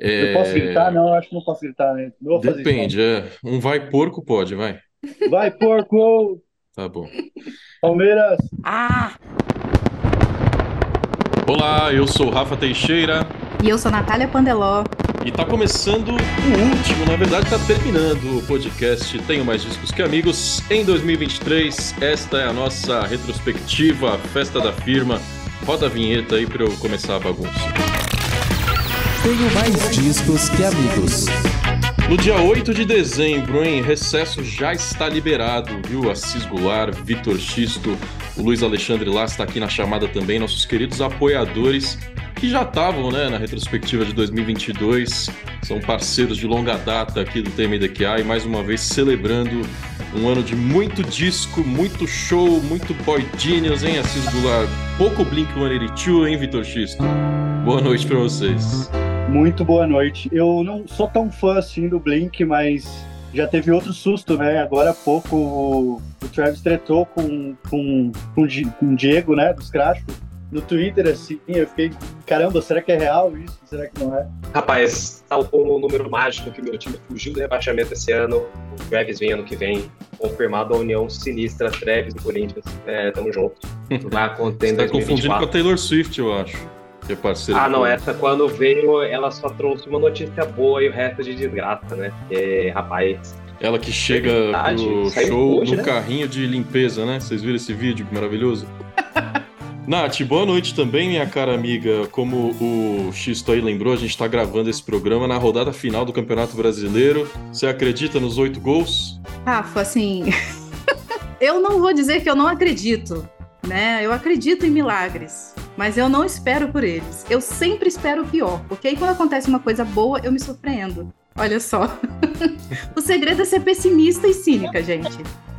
Eu posso gritar? Não, eu acho que não posso gritar, né? Não vou fazer Depende, isso, é. Um vai porco pode, vai. Vai, porco! Tá bom. Palmeiras! Ah! Olá, eu sou o Rafa Teixeira E eu sou Natália Pandeló. e tá começando o último, na verdade tá terminando o podcast Tenho Mais Discos Que Amigos em 2023. Esta é a nossa retrospectiva, festa da firma. Roda a vinheta aí pra eu começar a bagunça. Tenho mais discos que amigos. No dia 8 de dezembro, em recesso já está liberado, viu? Assis Goulart, Vitor Xisto, o Luiz Alexandre lá está aqui na chamada também, nossos queridos apoiadores que já estavam né, na retrospectiva de 2022, são parceiros de longa data aqui do TMDQA e mais uma vez celebrando um ano de muito disco, muito show, muito boy genius, hein, Assis Goulart? Pouco Blink-182, hein, Vitor Xisto? Boa noite para vocês. Muito boa noite. Eu não sou tão fã assim do Blink, mas já teve outro susto, né? Agora há pouco o, o Travis tretou com, com, com, com o Diego, né? Dos Crashos. No Twitter, assim, eu fiquei, caramba, será que é real isso? Será que não é? Rapaz, tal como o número mágico que o meu time fugiu do rebaixamento esse ano, o Travis vem ano que vem, confirmado a união sinistra Travis e Corinthians. É, tamo junto. Vai Você tá confundindo com a 2024. Taylor Swift, eu acho. Que é parceira Ah, não, essa quando veio, ela só trouxe uma notícia boa e o resto de desgraça, né? Porque, rapaz, Ela que chega Verdade, pro show hoje, no né? carrinho de limpeza, né? Vocês viram esse vídeo maravilhoso? Nath, boa noite também, minha cara amiga. Como o Xisto aí lembrou, a gente tá gravando esse programa na rodada final do Campeonato Brasileiro. Você acredita nos oito gols? Rafa, assim. eu não vou dizer que eu não acredito, né? Eu acredito em milagres, mas eu não espero por eles. Eu sempre espero o pior, porque aí quando acontece uma coisa boa, eu me surpreendo. Olha só. o segredo é ser pessimista e cínica, gente.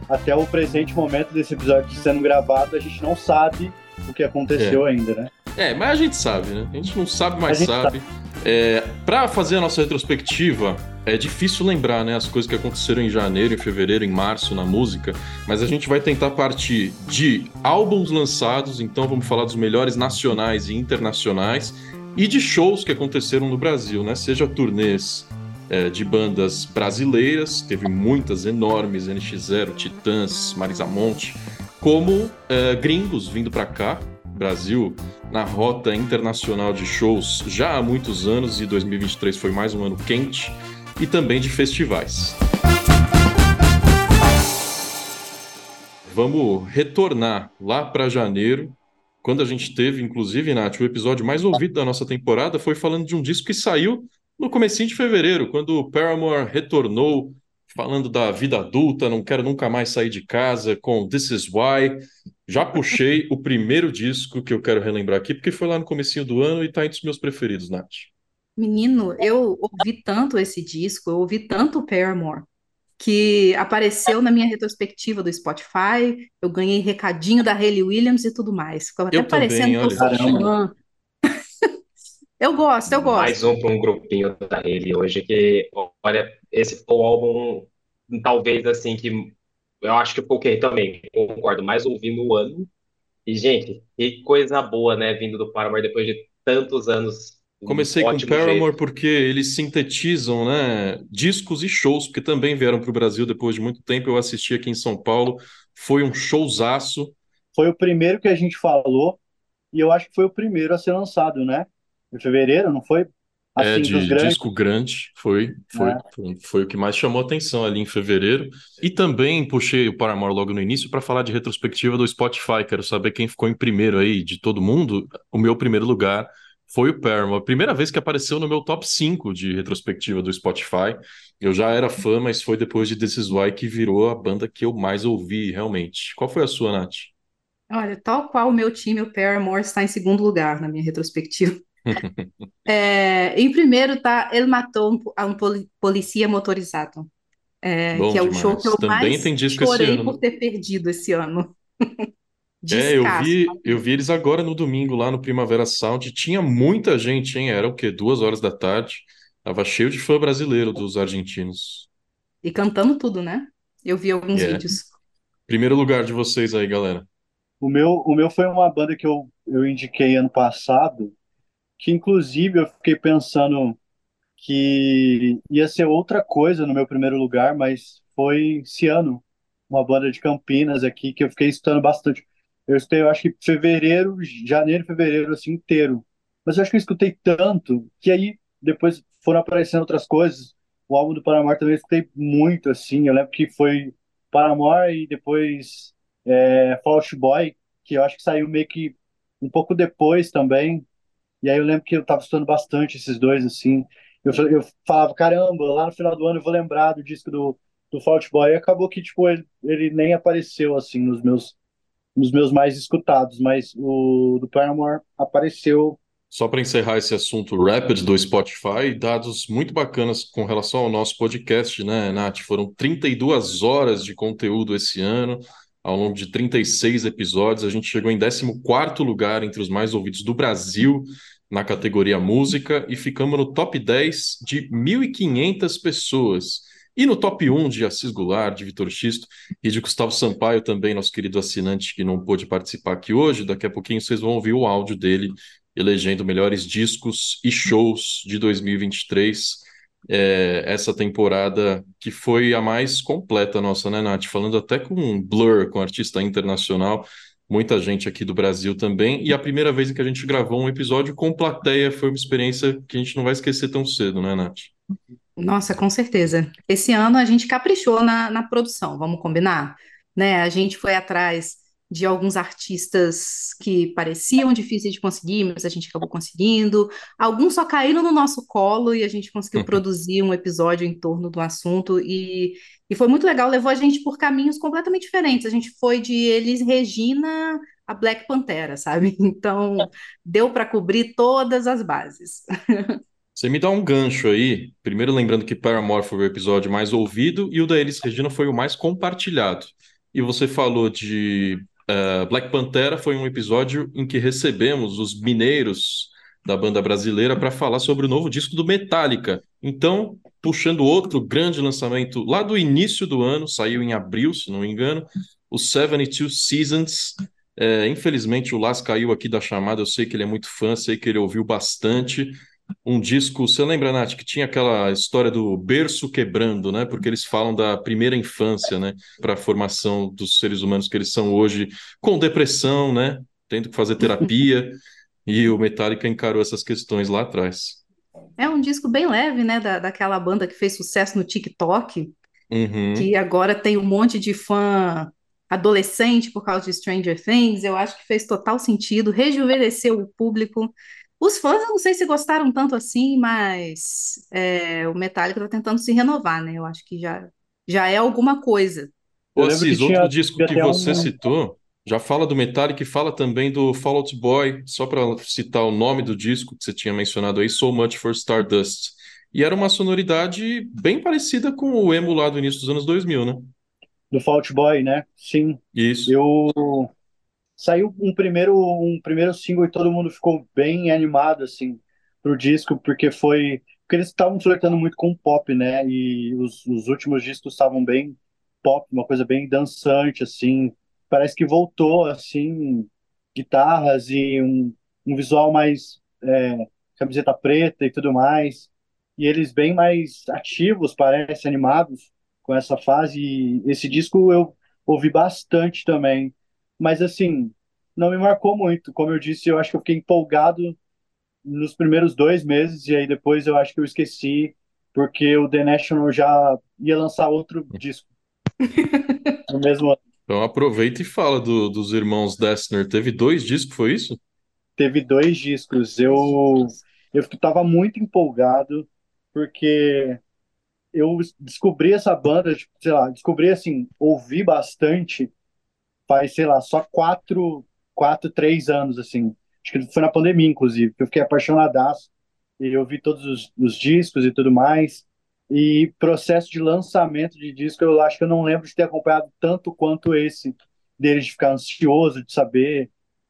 Até o presente momento desse episódio sendo gravado, a gente não sabe o que aconteceu ainda, né? É, mas a gente sabe, né? A gente não sabe, mas gente sabe. É, para fazer a nossa retrospectiva, é difícil lembrar, né, as coisas que aconteceram em janeiro, em fevereiro, em março na música, mas a gente vai tentar partir de álbuns lançados, então vamos falar dos melhores nacionais e internacionais, e de shows que aconteceram no Brasil, né? Seja turnês é, de bandas brasileiras, teve muitas enormes, NX0, Titãs, Marisa Monte, como é, gringos vindo para cá, Brasil, na rota internacional de shows já há muitos anos e 2023 foi mais um ano quente e também de festivais. Vamos retornar lá para janeiro, quando a gente teve, inclusive, Nath, o episódio mais ouvido da nossa temporada foi falando de um disco que saiu no comecinho de fevereiro, quando o Paramore retornou falando da vida adulta, não quero nunca mais sair de casa, com This Is Why. Já puxei o primeiro disco que eu quero relembrar aqui, porque foi lá no comecinho do ano e tá entre os meus preferidos, Nath. Menino, eu ouvi tanto esse disco, eu ouvi tanto o Paramore, que apareceu na minha retrospectiva do Spotify, eu ganhei recadinho da Hayley Williams e tudo mais. Ficou até Eu também, parecendo que eu olha. sou Caramba. fã. Eu gosto, eu gosto. mais um para um grupinho da ele hoje, que, olha, esse foi o álbum, talvez assim, que eu acho que que também, concordo, mais ouvi no ano. E, gente, que coisa boa, né, vindo do Paramore depois de tantos anos. Comecei com Paramore jeito. porque eles sintetizam, né, discos e shows, porque também vieram para o Brasil depois de muito tempo. Eu assisti aqui em São Paulo, foi um showzaço. Foi o primeiro que a gente falou, e eu acho que foi o primeiro a ser lançado, né? Em fevereiro, não foi? É, Assim, de dos grandes. disco grande, foi, foi, É. foi, foi o que mais chamou atenção ali em fevereiro. E também puxei o Paramore logo no início para falar de retrospectiva do Spotify. Quero saber quem ficou em primeiro aí de todo mundo. O meu primeiro lugar foi o Paramore. Primeira vez que apareceu no meu top 5 de retrospectiva do Spotify. Eu já era fã, mas foi depois de This Is Why que virou a banda que eu mais ouvi realmente. Qual foi a sua, Nath? Olha, tal qual o meu time, o Paramore está em segundo lugar na minha retrospectiva. É, em primeiro tá El Matou um- a um poli- Policia Motorizado, é, que é o demais. show que eu Também mais tem disco chorei ano, por né? ter perdido esse ano. É, eu vi, eu vi eles agora no domingo lá no Primavera Sound. Tinha muita gente, hein? Era o quê? Duas horas da tarde. Tava cheio de fã brasileiro dos argentinos. E cantando tudo, né? Eu vi alguns É. vídeos. Primeiro lugar de vocês aí, galera. O meu, o meu foi uma banda que eu, eu indiquei ano passado, que inclusive eu fiquei pensando que ia ser outra coisa no meu primeiro lugar, mas foi Ciano, uma banda de Campinas aqui que eu fiquei escutando bastante. Eu escutei, eu acho que fevereiro, janeiro, fevereiro, assim, inteiro. Mas eu acho que eu escutei tanto que aí depois foram aparecendo outras coisas. O álbum do Paramore também eu escutei muito, assim. Eu lembro que foi Paramore e depois é, Out Boy, que eu acho que saiu meio que um pouco depois também. E aí eu lembro que eu tava estudando bastante esses dois, assim. Eu, eu falava, caramba, lá no final do ano eu vou lembrar do disco do, do Fault Boy. E acabou que, tipo, ele, ele nem apareceu, assim, nos meus, nos meus mais escutados. Mas o do Paramore apareceu só para encerrar esse assunto Rapid do Spotify, dados muito bacanas com relação ao nosso podcast, né, Nath? Foram 32 horas de conteúdo esse ano, ao longo de 36 episódios. A gente chegou em 14 lugar entre os mais ouvidos do Brasil na categoria música e ficamos no top 10 de 1.500 pessoas. E no top 1 de Assis Goulart, de Vitor Xisto e de Gustavo Sampaio também, nosso querido assinante que não pôde participar aqui hoje. Daqui a pouquinho vocês vão ouvir o áudio dele elegendo melhores discos e shows de 2023. É, essa temporada que foi a mais completa nossa, né, Nath? Falando até com Blur, com artista internacional, muita gente aqui do Brasil também. E a primeira vez em que a gente gravou um episódio com plateia foi uma experiência que a gente não vai esquecer tão cedo, né, Nath? Nossa, com certeza. Esse ano a gente caprichou na, na produção, vamos combinar? Né? A gente foi atrás de alguns artistas que pareciam difíceis de conseguir, mas a gente acabou conseguindo. Alguns só caíram no nosso colo e a gente conseguiu produzir um episódio em torno do assunto e, e foi muito legal, levou a gente por caminhos completamente diferentes. A gente foi de Elis Regina a Black Pantera, sabe? Então, deu para cobrir todas as bases. Você me dá um gancho aí. Primeiro, lembrando que Paramore foi o episódio mais ouvido e o da Elis Regina foi o mais compartilhado. E você falou de Uh, Black Pantera foi um episódio em que recebemos os mineiros da banda brasileira para falar sobre o novo disco do Metallica. Então, puxando outro grande lançamento lá do início do ano, saiu em abril, se não me engano, o 72 Seasons. É, infelizmente, o Las caiu aqui da chamada. Eu sei que ele é muito fã, sei que ele ouviu bastante um disco. Você lembra, Nath, que tinha aquela história do berço quebrando, né? Porque eles falam da primeira infância, né? Para a formação dos seres humanos que eles são hoje, com depressão, né? Tendo que fazer terapia. e o Metallica encarou essas questões lá atrás. É um disco bem leve, né? Da, daquela banda que fez sucesso no TikTok, uhum. que agora tem um monte de fã adolescente por causa de Stranger Things. Eu acho que fez total sentido, rejuvenesceu o público. Os fãs, eu não sei se gostaram tanto assim, mas é, o Metallica está tentando se renovar, né? Eu acho que já, já é alguma coisa. Ô, Assis, outro disco que você um... citou, já fala do Metallica e fala também do Fall Out Boy, só para citar o nome do disco que você tinha mencionado aí, So Much for Stardust. E era uma sonoridade bem parecida com o emo lá do início dos anos 2000, né? Do Fall Out Boy, né? Sim. Isso. Eu saiu um primeiro um primeiro single e todo mundo ficou bem animado assim pro disco porque foi porque eles estavam flertando muito com pop né? E os, os últimos discos estavam bem pop uma coisa bem dançante assim. Parece que voltou assim guitarras e um, um visual mais é, camiseta preta e tudo mais. E eles bem mais ativos parece animados com essa fase. E esse disco eu ouvi bastante também mas assim, não me marcou muito. Como eu disse, eu acho que eu fiquei empolgado nos primeiros dois meses, e aí depois eu acho que eu esqueci, porque o The National já ia lançar outro disco no mesmo ano. Então aproveita e fala do, dos irmãos Dessner. Teve dois discos, foi isso? Teve dois discos. Eu eu estava muito empolgado porque eu descobri essa banda, tipo, sei lá, descobri assim, ouvi bastante faz, sei lá, só quatro, quatro, três anos, assim. Acho que foi na pandemia, inclusive, que eu fiquei apaixonadaço. E eu vi todos os, os, discos e tudo mais. E processo de lançamento de disco, eu acho que eu não lembro de ter acompanhado tanto quanto esse, deles de ficar ansioso, de saber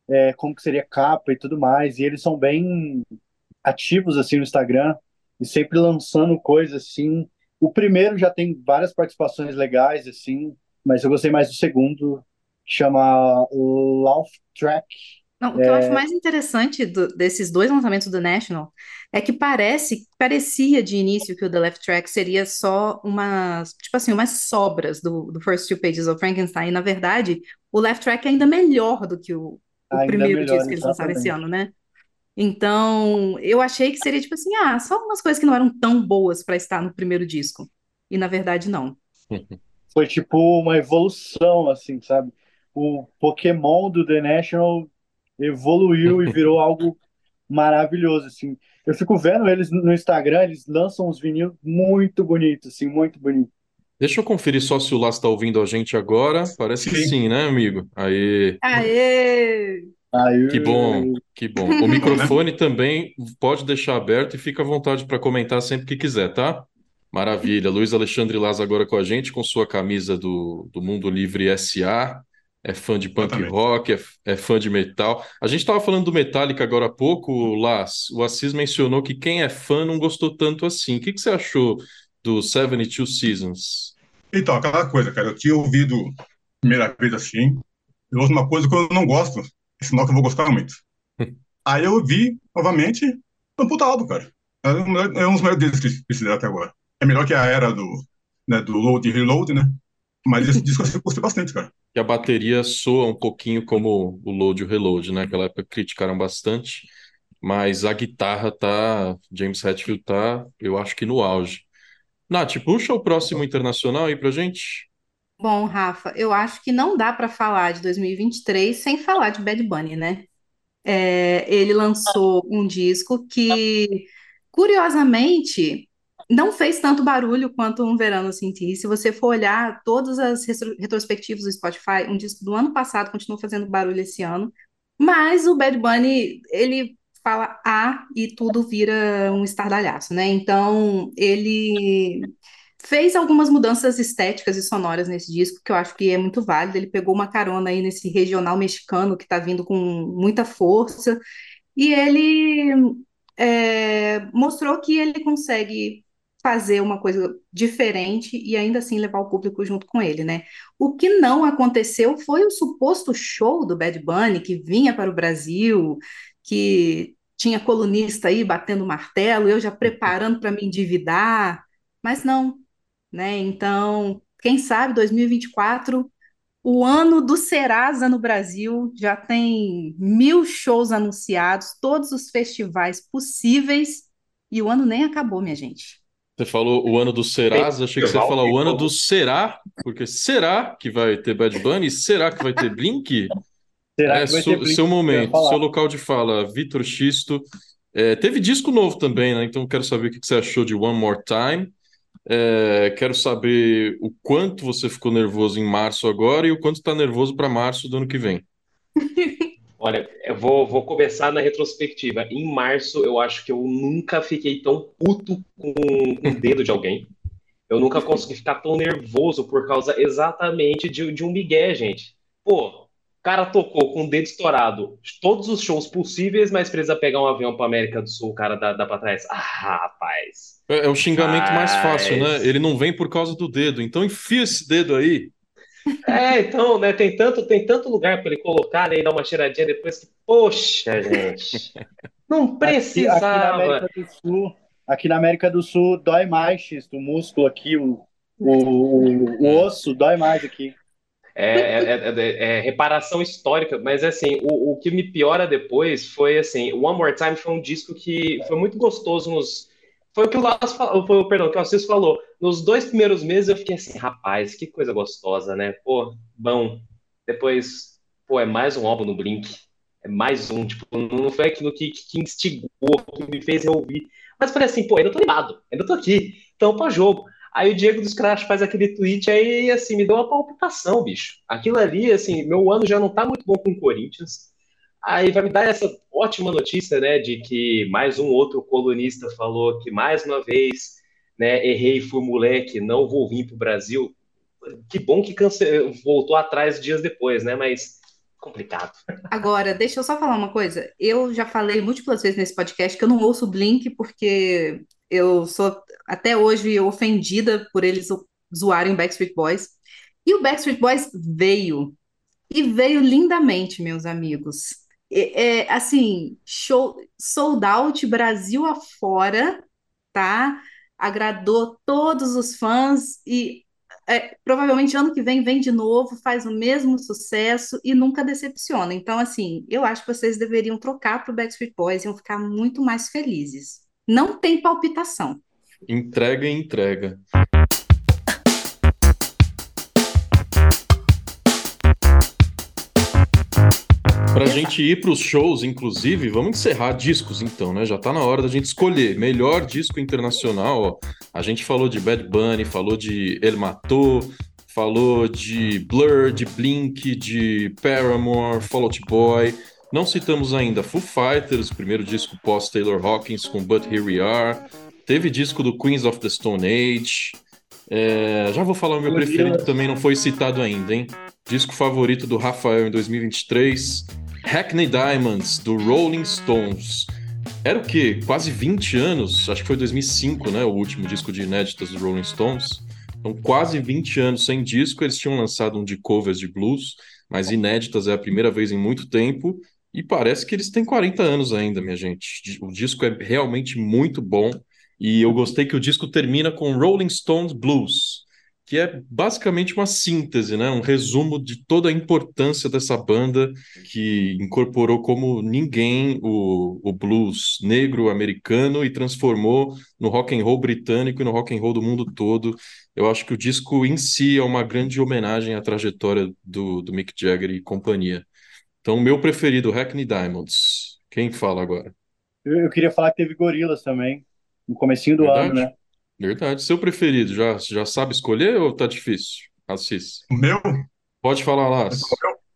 é, como que seria capa e tudo mais. E eles são bem ativos, assim, no Instagram, e sempre lançando coisas, assim. O primeiro já tem várias participações legais, assim, mas eu gostei mais do segundo, chama Laugh Track, Não, o que eu acho mais interessante do- desses dois lançamentos do National é que parece, parecia de início que o The Left Track seria só umas, tipo assim, umas sobras do, do First Two Pages of Frankenstein. E, na verdade, o Left Track é ainda melhor do que o, o primeiro melhor, disco que eles lançaram esse ano, né? Então, eu achei que seria tipo assim, ah, só umas coisas que não eram tão boas para estar no primeiro disco. E, na verdade, não. Foi tipo uma evolução, assim, sabe? O Pokémon do The National evoluiu e virou algo maravilhoso, assim. Eu fico vendo eles no Instagram, eles lançam uns vinil muito bonitos, assim, muito bonitos. Deixa eu conferir só se o Lázaro está ouvindo a gente agora. Parece que Sim. sim, né, amigo? Aí, Aê! Aí, que bom, que bom. O microfone também pode deixar aberto e fica à vontade para comentar sempre que quiser, tá? Maravilha. Luiz Alexandre Laz agora com a gente, com sua camisa do, do Mundo Livre SA. É fã de punk Exatamente. rock, é, é fã de metal. A gente estava falando do Metallica agora há pouco, Laz. O Assis mencionou que quem é fã não gostou tanto assim. O que, que você achou do 72 Seasons? Então, aquela coisa, cara, eu tinha ouvido a primeira vez assim, eu ouço uma coisa que eu não gosto, é sinal que eu vou gostar muito. Aí eu vi, novamente, é um puta álbum, cara. É um, é dos melhores deles que fizeram até agora. É melhor que a era do, né, do Load e Reload, né? Mas esse disco eu gostei bastante, cara. Que a bateria soa um pouquinho como o load e o reload, né? Naquela época criticaram bastante, mas a guitarra tá, James Hetfield tá, eu acho que no auge. Nath, puxa o próximo internacional aí pra gente. Bom, Rafa, eu acho que não dá para falar de 2023 sem falar de Bad Bunny, né? É, ele lançou um disco que, curiosamente, não fez tanto barulho quanto Um Verano Eu Senti. Se você for olhar todas as retro- retrospectivas do Spotify, um disco do ano passado continua fazendo barulho esse ano, mas o Bad Bunny, ele fala A e tudo vira um estardalhaço, né? Então, ele fez algumas mudanças estéticas e sonoras nesse disco, que eu acho que é muito válido. Ele pegou uma carona aí nesse regional mexicano que está vindo com muita força, e ele é, mostrou que ele consegue fazer uma coisa diferente e ainda assim levar o público junto com ele, né? O que não aconteceu foi o suposto show do Bad Bunny que vinha para o Brasil, que tinha colunista aí batendo martelo, eu já preparando para me endividar, mas não, né? Então, quem sabe 2024, o ano do Serasa no Brasil, já tem mil shows anunciados, todos os festivais possíveis, e o ano nem acabou, minha gente. Você falou o ano do Serasa, achei que você ia falar o ano do Será, porque será que vai ter Bad Bunny? Será que vai ter Blink? Será É que vai seu, ter Blink? seu momento, seu local de fala, Vitor Xisto. É, teve disco novo também, né? Então quero saber o que que você achou de One More Time. É, quero saber o quanto você ficou nervoso em março agora e o quanto está nervoso para março do ano que vem. Olha, eu vou, vou começar na retrospectiva. Em março, eu acho que eu nunca fiquei tão puto com, o dedo de alguém. Eu nunca consegui ficar tão nervoso por causa exatamente de, de um migué, gente. Pô, o cara tocou com o dedo estourado todos os shows possíveis, mas precisa pegar um avião pra América do Sul, o cara dá, dá pra trás. Ah, rapaz. É, é o xingamento mais fácil, né? Ele não vem por causa do dedo, então enfia esse dedo aí. É, então, né, tem tanto, tem tanto lugar pra ele colocar, né, e dar uma cheiradinha depois que, poxa, gente, não Aqui, aqui na precisava. América do Sul, aqui na América do Sul dói mais, X, o músculo aqui, o, o, o, o osso dói mais aqui. É, é- é- é reparação histórica, mas assim, o, o que me piora depois foi assim, One More Time foi um disco que foi muito gostoso nos. Foi o que o Las falou, foi, perdão, o que o Assis falou. Nos dois primeiros meses eu fiquei assim, rapaz, que coisa gostosa, né? Pô, bom. Depois, pô, é mais um álbum no Blink. É mais um, tipo, não foi aquilo que, que instigou, que me fez ouvir. Mas falei assim, pô, ainda tô animado, ainda tô aqui, então pra jogo. Aí o Diego dos Crash faz aquele tweet aí, assim, me deu uma palpitação, bicho. Aquilo ali, assim, meu ano já não tá muito bom com o Corinthians. Aí vai me dar essa ótima notícia, né, de que mais um outro colunista falou que mais uma vez, né, errei, fui moleque, não vou vir pro Brasil. Que bom que cance... voltou atrás dias depois, né, mas complicado. Agora, deixa eu só falar uma coisa. Eu já falei múltiplas vezes nesse podcast que eu não ouço o Blink porque eu sou até hoje ofendida por eles zoarem o Backstreet Boys. E o Backstreet Boys veio. E veio lindamente, meus amigos. É, é, assim, show, sold out Brasil afora, tá? Agradou todos os fãs e é, provavelmente ano que vem vem de novo, faz o mesmo sucesso e nunca decepciona. Então, assim, eu acho que vocês deveriam trocar para o Backstreet Boys, iam ficar muito mais felizes. Não tem palpitação. Entrega e entrega. Pra gente ir pros shows, inclusive, vamos encerrar discos então, né? Já tá na hora da gente escolher melhor disco internacional. Ó. A gente falou de Bad Bunny, falou de El Matou, falou de Blur, de Blink, de Paramore, Fall Out Boy. Não citamos ainda Foo Fighters, primeiro disco pós Taylor Hawkins com But Here We Are. Teve disco do Queens of the Stone Age. É, já vou falar o meu preferido, também não foi citado ainda, hein? Disco favorito do Rafael em 2023. Hackney Diamonds, do Rolling Stones. Era o quê? Quase 20 anos, acho que foi 2005, né? O último disco de inéditas do Rolling Stones. Então, quase 20 anos sem disco, eles tinham lançado um de covers de blues, mas inéditas é a primeira vez em muito tempo. E parece que eles têm 40 anos ainda, minha gente. O disco é realmente muito bom. E eu gostei que o disco termina com Rolling Stones Blues que é basicamente uma síntese, né? um resumo de toda a importância dessa banda que incorporou como ninguém o, o blues negro americano e transformou no rock and roll britânico e no rock and roll do mundo todo. Eu acho que o disco em si é uma grande homenagem à trajetória do, do Mick Jagger e companhia. Então, meu preferido, Hackney Diamonds. Quem fala agora? Eu, eu queria falar que teve Gorilas também, no comecinho do Verdade? ano, né? Verdade. Seu preferido, já, já sabe escolher ou tá difícil? Assis. O meu? Pode falar lá.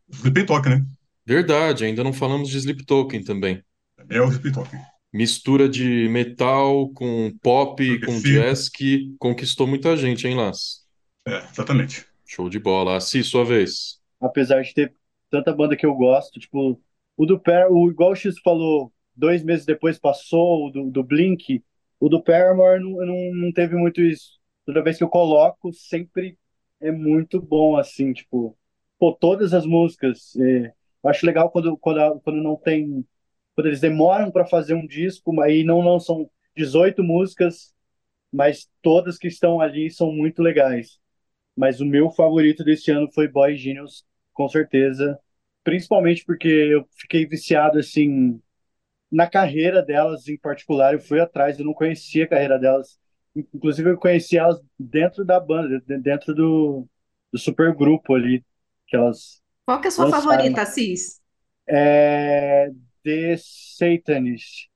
Sleep Token, né? Verdade, ainda não falamos de Sleep Token também. É o Sleep Token. Mistura de metal com pop, com jazz que conquistou muita gente, hein, Las? É, exatamente. Show de bola. Assis, sua vez. Apesar de ter tanta banda que eu gosto, tipo, o do Per, o, igual o X falou, dois meses depois passou, o do, do Blink, o do Paramore não, não, não teve muito isso. Toda vez que eu coloco, sempre é muito bom, assim, tipo, pô, todas as músicas. É, eu acho legal quando, quando, quando não tem. Quando eles demoram para fazer um disco, aí não lançam 18 músicas, mas todas que estão ali são muito legais. Mas o meu favorito desse ano foi Boy Genius, com certeza. Principalmente porque eu fiquei viciado, assim, na carreira delas em particular, eu fui atrás, eu não conhecia a carreira delas. Inclusive, eu conheci elas dentro da banda, dentro do, do supergrupo ali, que elas. Qual que é a sua lançaram. favorita, Cis? É The Satanist,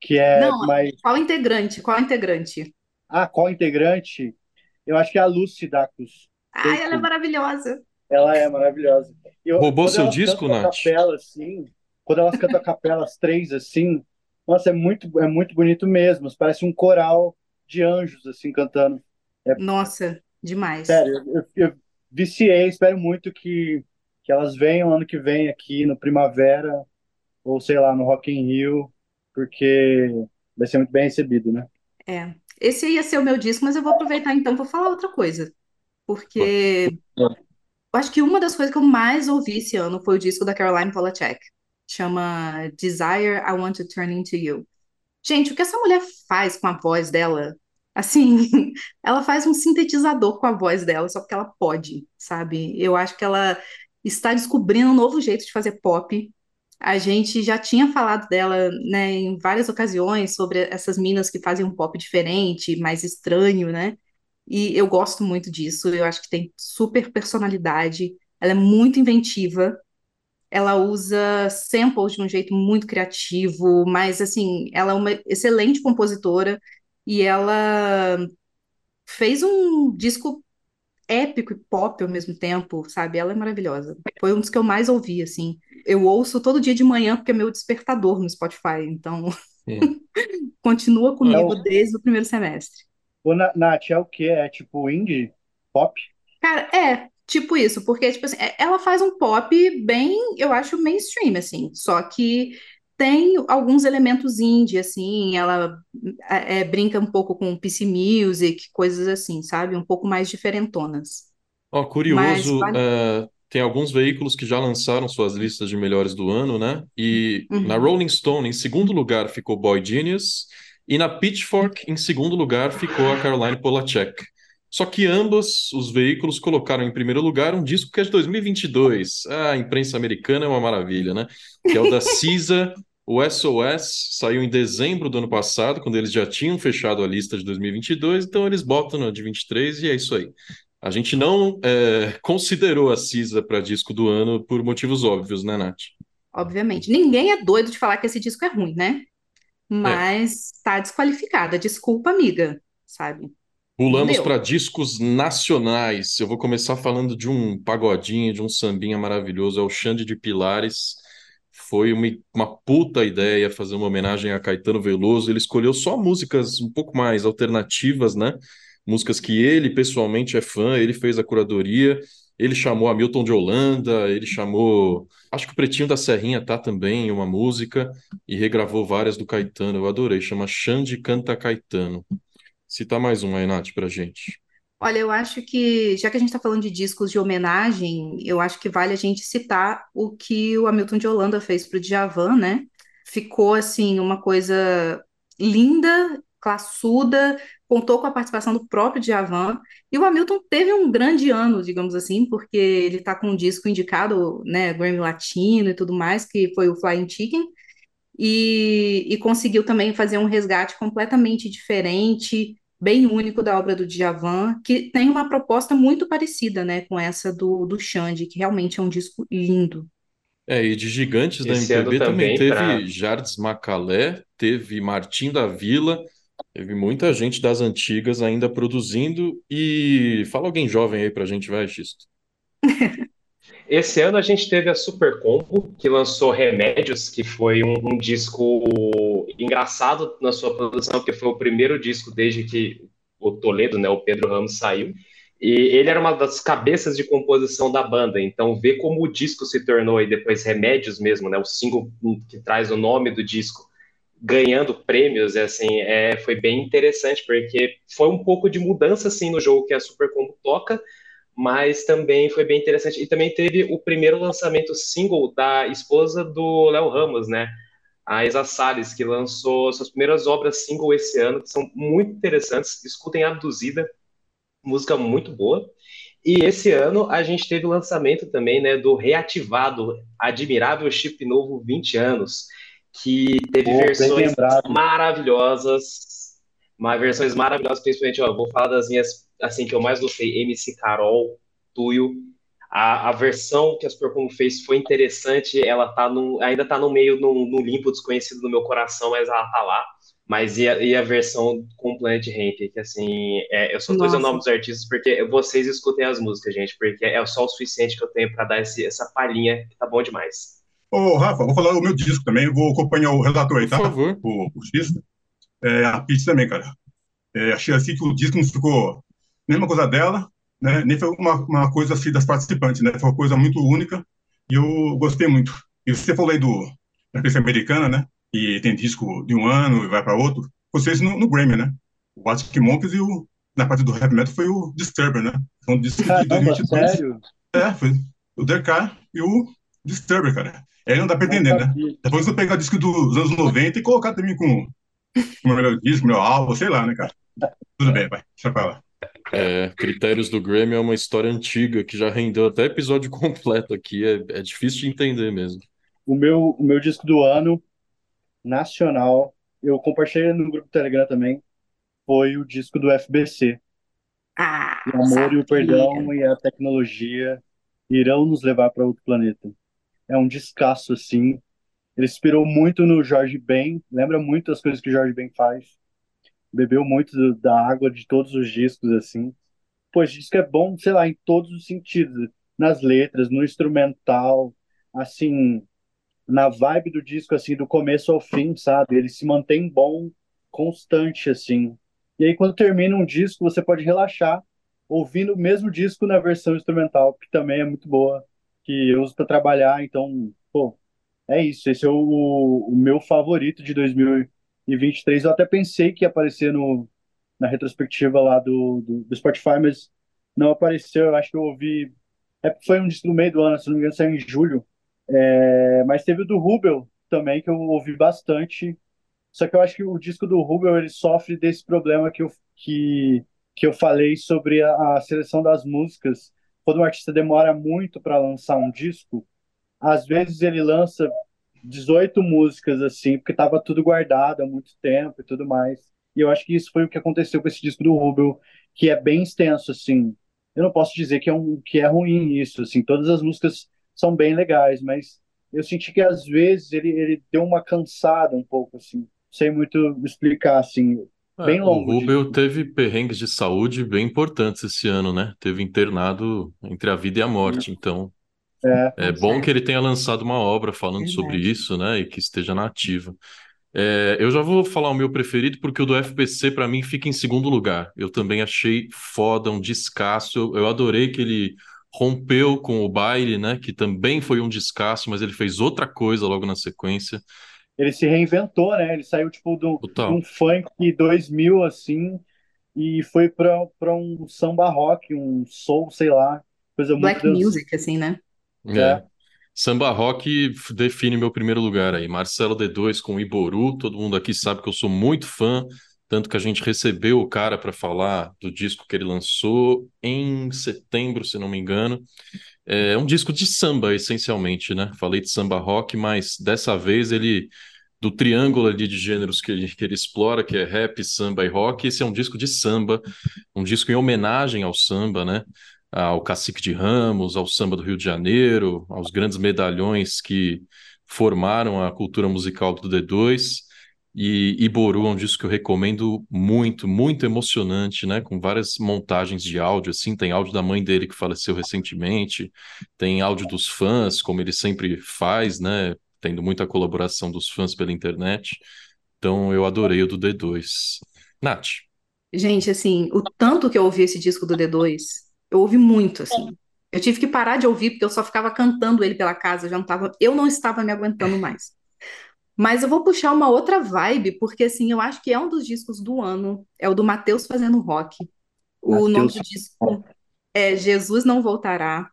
que é não, mais. Qual integrante? Qual integrante? Ah, qual integrante? Eu acho que é a Lucy Dacus. Ai, ela é maravilhosa. Ela é maravilhosa. Eu, Roubou seu disco, Nath? Capela, assim, quando elas cantam a capela, as três, assim, nossa, é muito, é muito bonito mesmo. Parece um coral de anjos, assim, cantando. É, nossa, demais. Sério, eu, eu viciei, espero muito que, que elas venham ano que vem aqui no Primavera, ou sei lá, no Rock in Rio, porque vai ser muito bem recebido, né? É. Esse ia ser o meu disco, mas eu vou aproveitar então para falar outra coisa. Porque eu acho que uma das coisas que eu mais ouvi esse ano foi o disco da Caroline Polachek chama Desire I Want to Turn Into You. Gente, o que essa mulher faz com a voz dela? Assim, ela faz um sintetizador com a voz dela, só porque ela pode, sabe? Eu acho que ela está descobrindo um novo jeito de fazer pop. A gente já tinha falado dela, né, em várias ocasiões sobre essas minas que fazem um pop diferente, mais estranho, né? E eu gosto muito disso. Eu acho que tem super personalidade. Ela é muito inventiva ela usa samples de um jeito muito criativo, mas assim, ela é uma excelente compositora e ela fez um disco épico e pop ao mesmo tempo, sabe? Ela é maravilhosa. Foi um dos que eu mais ouvi, assim. Eu ouço todo dia de manhã porque é meu despertador no Spotify, então continua comigo é o... desde o primeiro semestre. O Nath, é o que? É tipo indie? Pop? Cara, é, Tipo isso, porque, tipo assim, é, ela faz um pop bem, eu acho, mainstream, assim, só que tem alguns elementos indie, assim, ela é, é brinca um pouco com PC Music, coisas assim, sabe? Um pouco mais diferentonas. Ó, curioso, vale... uh, tem alguns veículos que já lançaram suas listas de melhores do ano, né? E Uhum. na Rolling Stone, em segundo lugar, ficou Boy Genius, e na Pitchfork, em segundo lugar, ficou a Caroline Polachek. Só que ambos os veículos colocaram em primeiro lugar um disco que é de 2022. Ah, a imprensa americana é uma maravilha, né? Que é o da Cisa, o SOS, saiu em dezembro do ano passado, quando eles já tinham fechado a lista de 2022, então eles botam na de 23 e é isso aí. A gente não é, considerou a Cisa para disco do ano por motivos óbvios, né, Nath? Obviamente. Ninguém é doido de falar que esse disco é ruim, né? Mas tá desqualificada. Desculpa, amiga, sabe? Pulamos para discos nacionais. Eu vou começar falando de um pagodinho, de um sambinha maravilhoso, é o Xande de Pilares. Foi uma, uma puta ideia fazer uma homenagem a Caetano Veloso. Ele escolheu só músicas um pouco mais alternativas, né? Músicas que ele pessoalmente é fã, ele fez a curadoria. Ele chamou Hamilton de Holanda, ele chamou. Acho que o Pretinho da Serrinha tá também em uma música e regravou várias do Caetano. Eu adorei, chama Xande Canta Caetano. Cita mais um aí, Nath, pra gente. Olha, eu acho que, já que a gente está falando de discos de homenagem, eu acho que vale a gente citar o que o Hamilton de Holanda fez para o Djavan, né? Ficou, assim, uma coisa linda, classuda, contou com a participação do próprio Djavan, e o Hamilton teve um grande ano, digamos assim, porque ele está com um disco indicado, né, Grammy Latino e tudo mais, que foi o Flying Chicken, e, e conseguiu também fazer um resgate completamente diferente, bem único da obra do Djavan, que tem uma proposta muito parecida, né, com essa do, do Xande, que realmente é um disco lindo. É, e de gigantes da Esse ano MPB também também, teve pra- Jardim Macalé, teve Martim da Vila, teve muita gente das antigas ainda produzindo. E fala alguém jovem aí pra gente, vai, Xisto. Esse ano a gente teve a Super Combo, que lançou Remédios, que foi um, um disco engraçado na sua produção, porque foi o primeiro disco desde que o Toledo, né, o Pedro Ramos, saiu. E ele era uma das cabeças de composição da banda, então ver como o disco se tornou, e depois Remédios mesmo, né, o single que traz o nome do disco, ganhando prêmios, é, assim, é, foi bem interessante, porque foi um pouco de mudança assim, no jogo que a Super Combo toca, mas também foi bem interessante. E também teve o primeiro lançamento single da esposa do Léo Ramos, né? A Isa Salles, que lançou suas primeiras obras single esse ano, que são muito interessantes. Escutem Abduzida, música muito boa. E esse ano a gente teve o lançamento também, né, do reativado Admirável Chip Novo 20 anos, que teve bem versões maravilhosas, mas versões maravilhosas, principalmente, ó, vou falar das minhas, assim, que eu mais gostei, MC Carol, Tuyo, a, a versão que a Supercom fez foi interessante, ela tá num, ainda tá no meio, no, no limpo desconhecido no meu coração, mas ela tá lá, mas e a, e a versão com Planet Ramp, que assim, é, eu só tô dizendo o nome dos artistas porque vocês escutem as músicas, gente, porque é só o suficiente que eu tenho pra dar esse, essa palhinha, que tá bom demais. Ô, Rafa, vou falar o meu disco também, vou acompanhar o relator aí, Por tá? favor. O, o X. É, a Pitch também, cara. É, achei assim que o disco não ficou nem uma coisa dela, né? Nem foi uma, uma coisa assim das participantes, né? Foi uma coisa muito única e eu gostei muito. E você falou aí do, da imprensa americana, né? E tem disco de um ano e vai para outro. Vocês no, no Grammy, né? O Arctic Monkeys e o, na parte do heavy metal foi o Disturber, né? São discos de Caramba, 2022. sério? É, foi o DK e o Disturber, cara. Aí não dá pra entender, né? Depois eu pegar disco dos anos 90 e colocar também com o melhor disco, meu álbum, sei lá, né, cara? Tudo bem, vai, deixa pra lá. É, Critérios do Grammy é uma história antiga que já rendeu até episódio completo aqui. É, é difícil de entender mesmo. O meu, o meu disco do ano, nacional, eu compartilhei no grupo do Telegram também, foi o disco do FBC. Ah, O amor e sabia. o perdão e a tecnologia irão nos levar para outro planeta. É um descasso, assim. Ele inspirou muito no Jorge Ben, lembra muito as coisas que o Jorge Ben faz. Bebeu muito do- da água de todos os discos, assim. Esse disco é bom, sei lá, em todos os sentidos. Nas letras, no instrumental, assim, na vibe do disco, assim, do começo ao fim, sabe? Ele se mantém bom, constante, assim. E aí, quando termina um disco, você pode relaxar ouvindo o mesmo disco na versão instrumental, que também é muito boa, que eu uso para trabalhar. Então, pô, é isso. Esse é o, o meu favorito de 2023. Eu até pensei que ia aparecer no, na retrospectiva lá do, do, do Spotify, mas não apareceu. Eu acho que eu ouvi É, foi um disco no meio do ano, se não me engano, saiu em julho. É, mas teve o do Rubel também, que eu ouvi bastante. Só que eu acho que o disco do Rubel ele sofre desse problema que eu, que, que eu falei sobre a, a seleção das músicas. Quando um artista demora muito para lançar um disco, às vezes ele lança 18 músicas assim, porque estava tudo guardado há muito tempo e tudo mais. E eu acho que isso foi o que aconteceu com esse disco do Rubel, que é bem extenso assim. Eu não posso dizer que é um que é ruim isso, assim, todas as músicas são bem legais, mas eu senti que às vezes ele, ele deu uma cansada um pouco assim. Sei muito explicar assim, É, bem o longo. Rubel de- teve perrengues de saúde bem importantes esse ano, né? Teve internado entre a vida e a morte, então É, é bom que ele tenha lançado uma obra falando sobre isso, né? E que esteja na ativa. É, eu já vou falar o meu preferido, porque o do FPC, pra mim, fica em segundo lugar. Eu também achei foda, um descasso. Eu, eu adorei que ele rompeu com o baile, né? Que também foi um descasso, mas ele fez outra coisa logo na sequência. ele se reinventou, né? Ele saiu tipo de um, de um funk 2000 assim e foi para para um samba rock, um soul, sei lá, coisa muito Black dan- music, assim, né? É. Samba Rock define meu primeiro lugar aí. Marcelo D2 com Iboru. Todo mundo aqui sabe que eu sou muito fã, tanto que a gente recebeu o cara para falar do disco que ele lançou em setembro, se não me engano. É um disco de samba, essencialmente, né? Falei de samba rock, mas dessa vez ele do triângulo ali de gêneros que ele, que ele explora, que é rap, samba e rock. Esse é um disco de samba, um disco em homenagem ao samba, né? Ao Cacique de Ramos, ao samba do Rio de Janeiro, aos grandes medalhões que formaram a cultura musical do D2. E Iboru é um disco que eu recomendo muito, muito emocionante, né? Com várias montagens de áudio, assim. Tem áudio da mãe dele que faleceu recentemente, tem áudio dos fãs, como ele sempre faz, né? Tendo muita colaboração dos fãs pela internet. Então eu adorei o do D2. Nath, Gente, assim, o tanto que eu ouvi esse disco do D2, eu ouvi muito, assim. Eu tive que parar de ouvir porque eu só ficava cantando ele pela casa, eu já não tava, eu não estava me aguentando mais. Mas eu vou puxar uma outra vibe, porque assim, eu acho que é um dos discos do ano, é o do Matheus fazendo rock. O nome Mateus do disco é Jesus Não Voltará.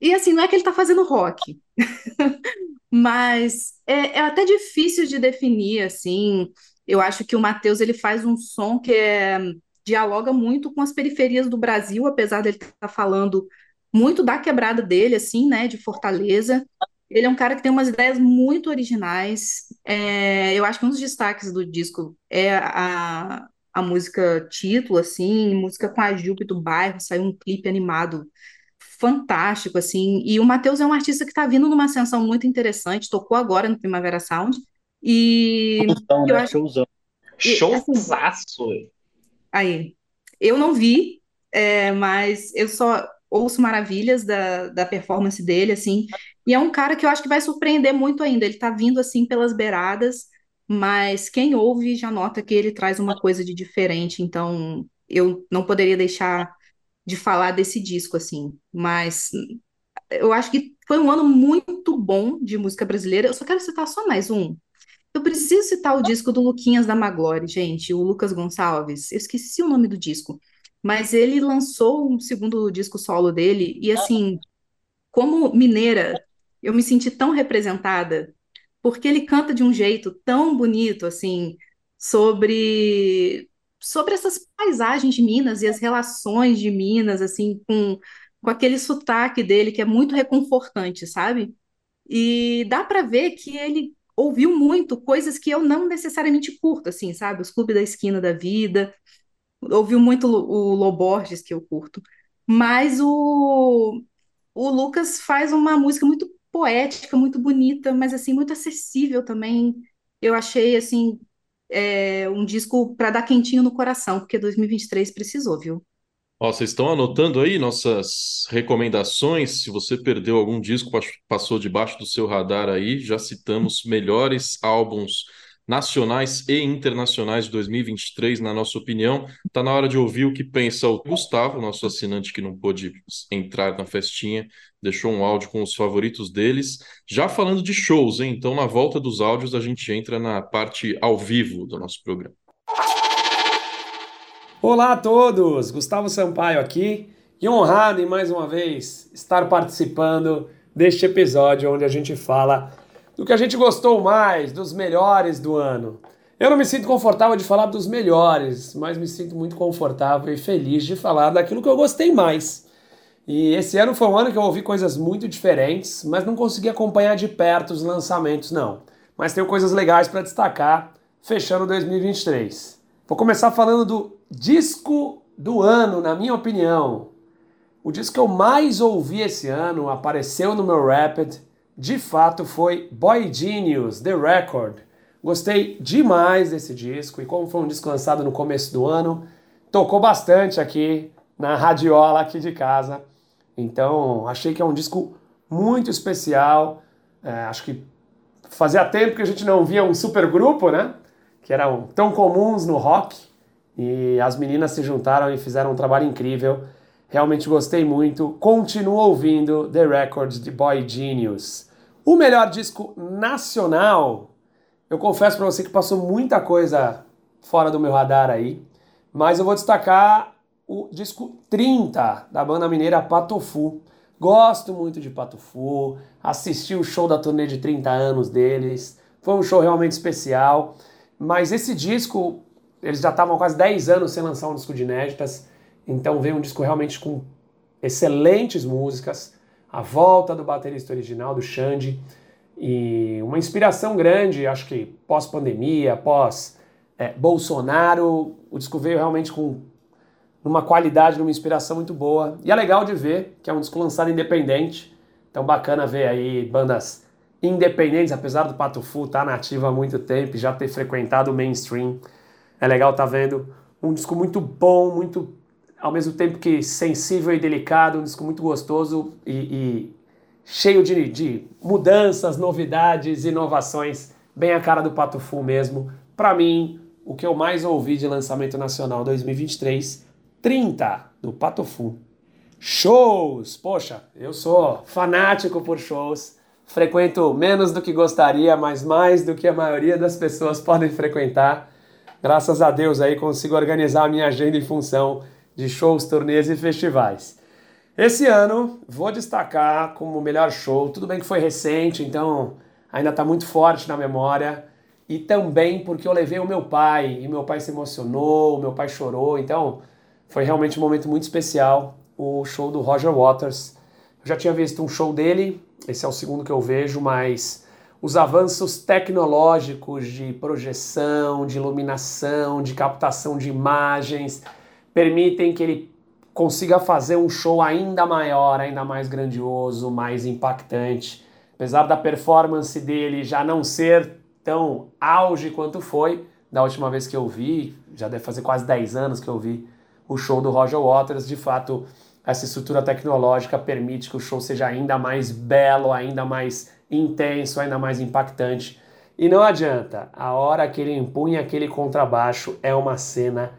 E assim, não é que ele tá fazendo rock, mas é, é até difícil de definir, assim. Eu acho que o Matheus ele faz um som que é, dialoga muito com as periferias do Brasil, apesar dele estar falando muito da quebrada dele, assim, né, de Fortaleza. Ele é um cara que tem umas ideias muito originais. É, eu acho que um dos destaques do disco é a, a música título, assim, música com a Jupe do bairro, saiu um clipe animado fantástico, assim. E o Matheus é um artista que está vindo numa ascensão muito interessante, tocou agora no Primavera Sound. E Showzão, eu né? acho Showzão. Assim, Showzaço. Aí, eu não vi, é, mas eu só ouço maravilhas da, da performance dele, assim, e é um cara que eu acho que vai surpreender muito ainda. Ele tá vindo assim pelas beiradas, mas quem ouve já nota que ele traz uma coisa de diferente, então eu não poderia deixar de falar desse disco, assim, mas eu acho que foi um ano muito bom de música brasileira. Eu só quero citar só mais um. Eu preciso citar o disco do Luquinhas da Maglore, gente, o Lucas Gonçalves. Eu esqueci o nome do disco, mas ele lançou um segundo disco solo dele e assim, como mineira, eu me senti tão representada, porque ele canta de um jeito tão bonito assim sobre sobre essas paisagens de Minas e as relações de Minas assim com com aquele sotaque dele que é muito reconfortante, sabe? E dá para ver que ele ouviu muito coisas que eu não necessariamente curto, assim, sabe? Os Clube da Esquina da Vida, ouviu muito o Loborges, que eu curto. Mas o, o Lucas faz uma música muito poética, muito bonita, mas assim, muito acessível também. Eu achei, assim, é, um disco para dar quentinho no coração, porque 2023 precisou, viu? Ó, vocês estão anotando aí nossas recomendações? Se você perdeu algum disco, pas- passou debaixo do seu radar aí, já citamos melhores álbuns nacionais e internacionais de 2023, na nossa opinião. Tá na hora de ouvir o que pensa o Gustavo, nosso assinante que não pôde entrar na festinha, deixou um áudio com os favoritos deles. Já falando de shows, hein? Então, na volta dos áudios, a gente entra na parte ao vivo do nosso programa. Olá a todos! Gustavo Sampaio aqui e honrado em mais uma vez estar participando deste episódio onde a gente fala do que a gente gostou mais, dos melhores do ano. Eu não me sinto confortável de falar dos melhores, mas me sinto muito confortável e feliz de falar daquilo que eu gostei mais. E esse ano foi um ano que eu ouvi coisas muito diferentes, mas não consegui acompanhar de perto os lançamentos, não. Mas tenho coisas legais para destacar, fechando 2023. Vou começar falando do disco do ano, na minha opinião. O disco que eu mais ouvi esse ano, apareceu no meu Rapid, de fato foi Boy Genius, The Record. Gostei demais desse disco e como foi um disco lançado no começo do ano, tocou bastante aqui na radiola aqui de casa. Então, achei que é um disco muito especial. É, acho que fazia tempo que a gente não via um super grupo, né? Que eram tão comuns no rock. E as meninas se juntaram e fizeram um trabalho incrível. Realmente gostei muito. Continuo ouvindo The Records de Boy Genius. O melhor disco nacional, eu confesso para você que passou muita coisa fora do meu radar aí, mas eu vou destacar o disco 30 da banda mineira Patofu. Gosto muito de Patofu, assisti o show da turnê de 30 anos deles, foi um show realmente especial, mas esse disco, eles já estavam quase 10 anos sem lançar um disco de inéditas, então veio um disco realmente com excelentes músicas, a volta do baterista original, do Xande, e uma inspiração grande, acho que pós-pandemia, pós, é, Bolsonaro, o disco veio realmente com numa qualidade, numa inspiração muito boa. E é legal de ver que é um disco lançado independente. Então bacana ver aí bandas independentes, apesar do Pato Fu estar tá nativo há muito tempo e já ter frequentado o mainstream. É legal tá vendo um disco muito bom, muito ao mesmo tempo que sensível e delicado, um disco muito gostoso e, e cheio de, de, mudanças, novidades, inovações, bem a cara do Pato Fu mesmo. Para mim, o que eu mais ouvi de lançamento nacional 2023 30 do Patofu. Shows! Poxa, eu sou fanático por shows. Frequento menos do que gostaria, mas mais do que a maioria das pessoas podem frequentar. Graças a Deus aí consigo organizar a minha agenda em função de shows, turnês e festivais. Esse ano vou destacar como melhor show, tudo bem que foi recente, então ainda está muito forte na memória, e também porque eu levei o meu pai, e meu pai se emocionou, o meu pai chorou, então foi realmente um momento muito especial, o show do Roger Waters. Eu já tinha visto um show dele, esse é o segundo que eu vejo, mas os avanços tecnológicos de projeção, de iluminação, de captação de imagens permitem que ele consiga fazer um show ainda maior, ainda mais grandioso, mais impactante. Apesar da performance dele já não ser tão auge quanto foi da última vez que eu vi, já deve fazer quase 10 anos que eu vi o show do Roger Waters. De fato, essa estrutura tecnológica permite que o show seja ainda mais belo, ainda mais intenso, ainda mais impactante. E não adianta, a hora que ele empunha aquele contrabaixo é uma cena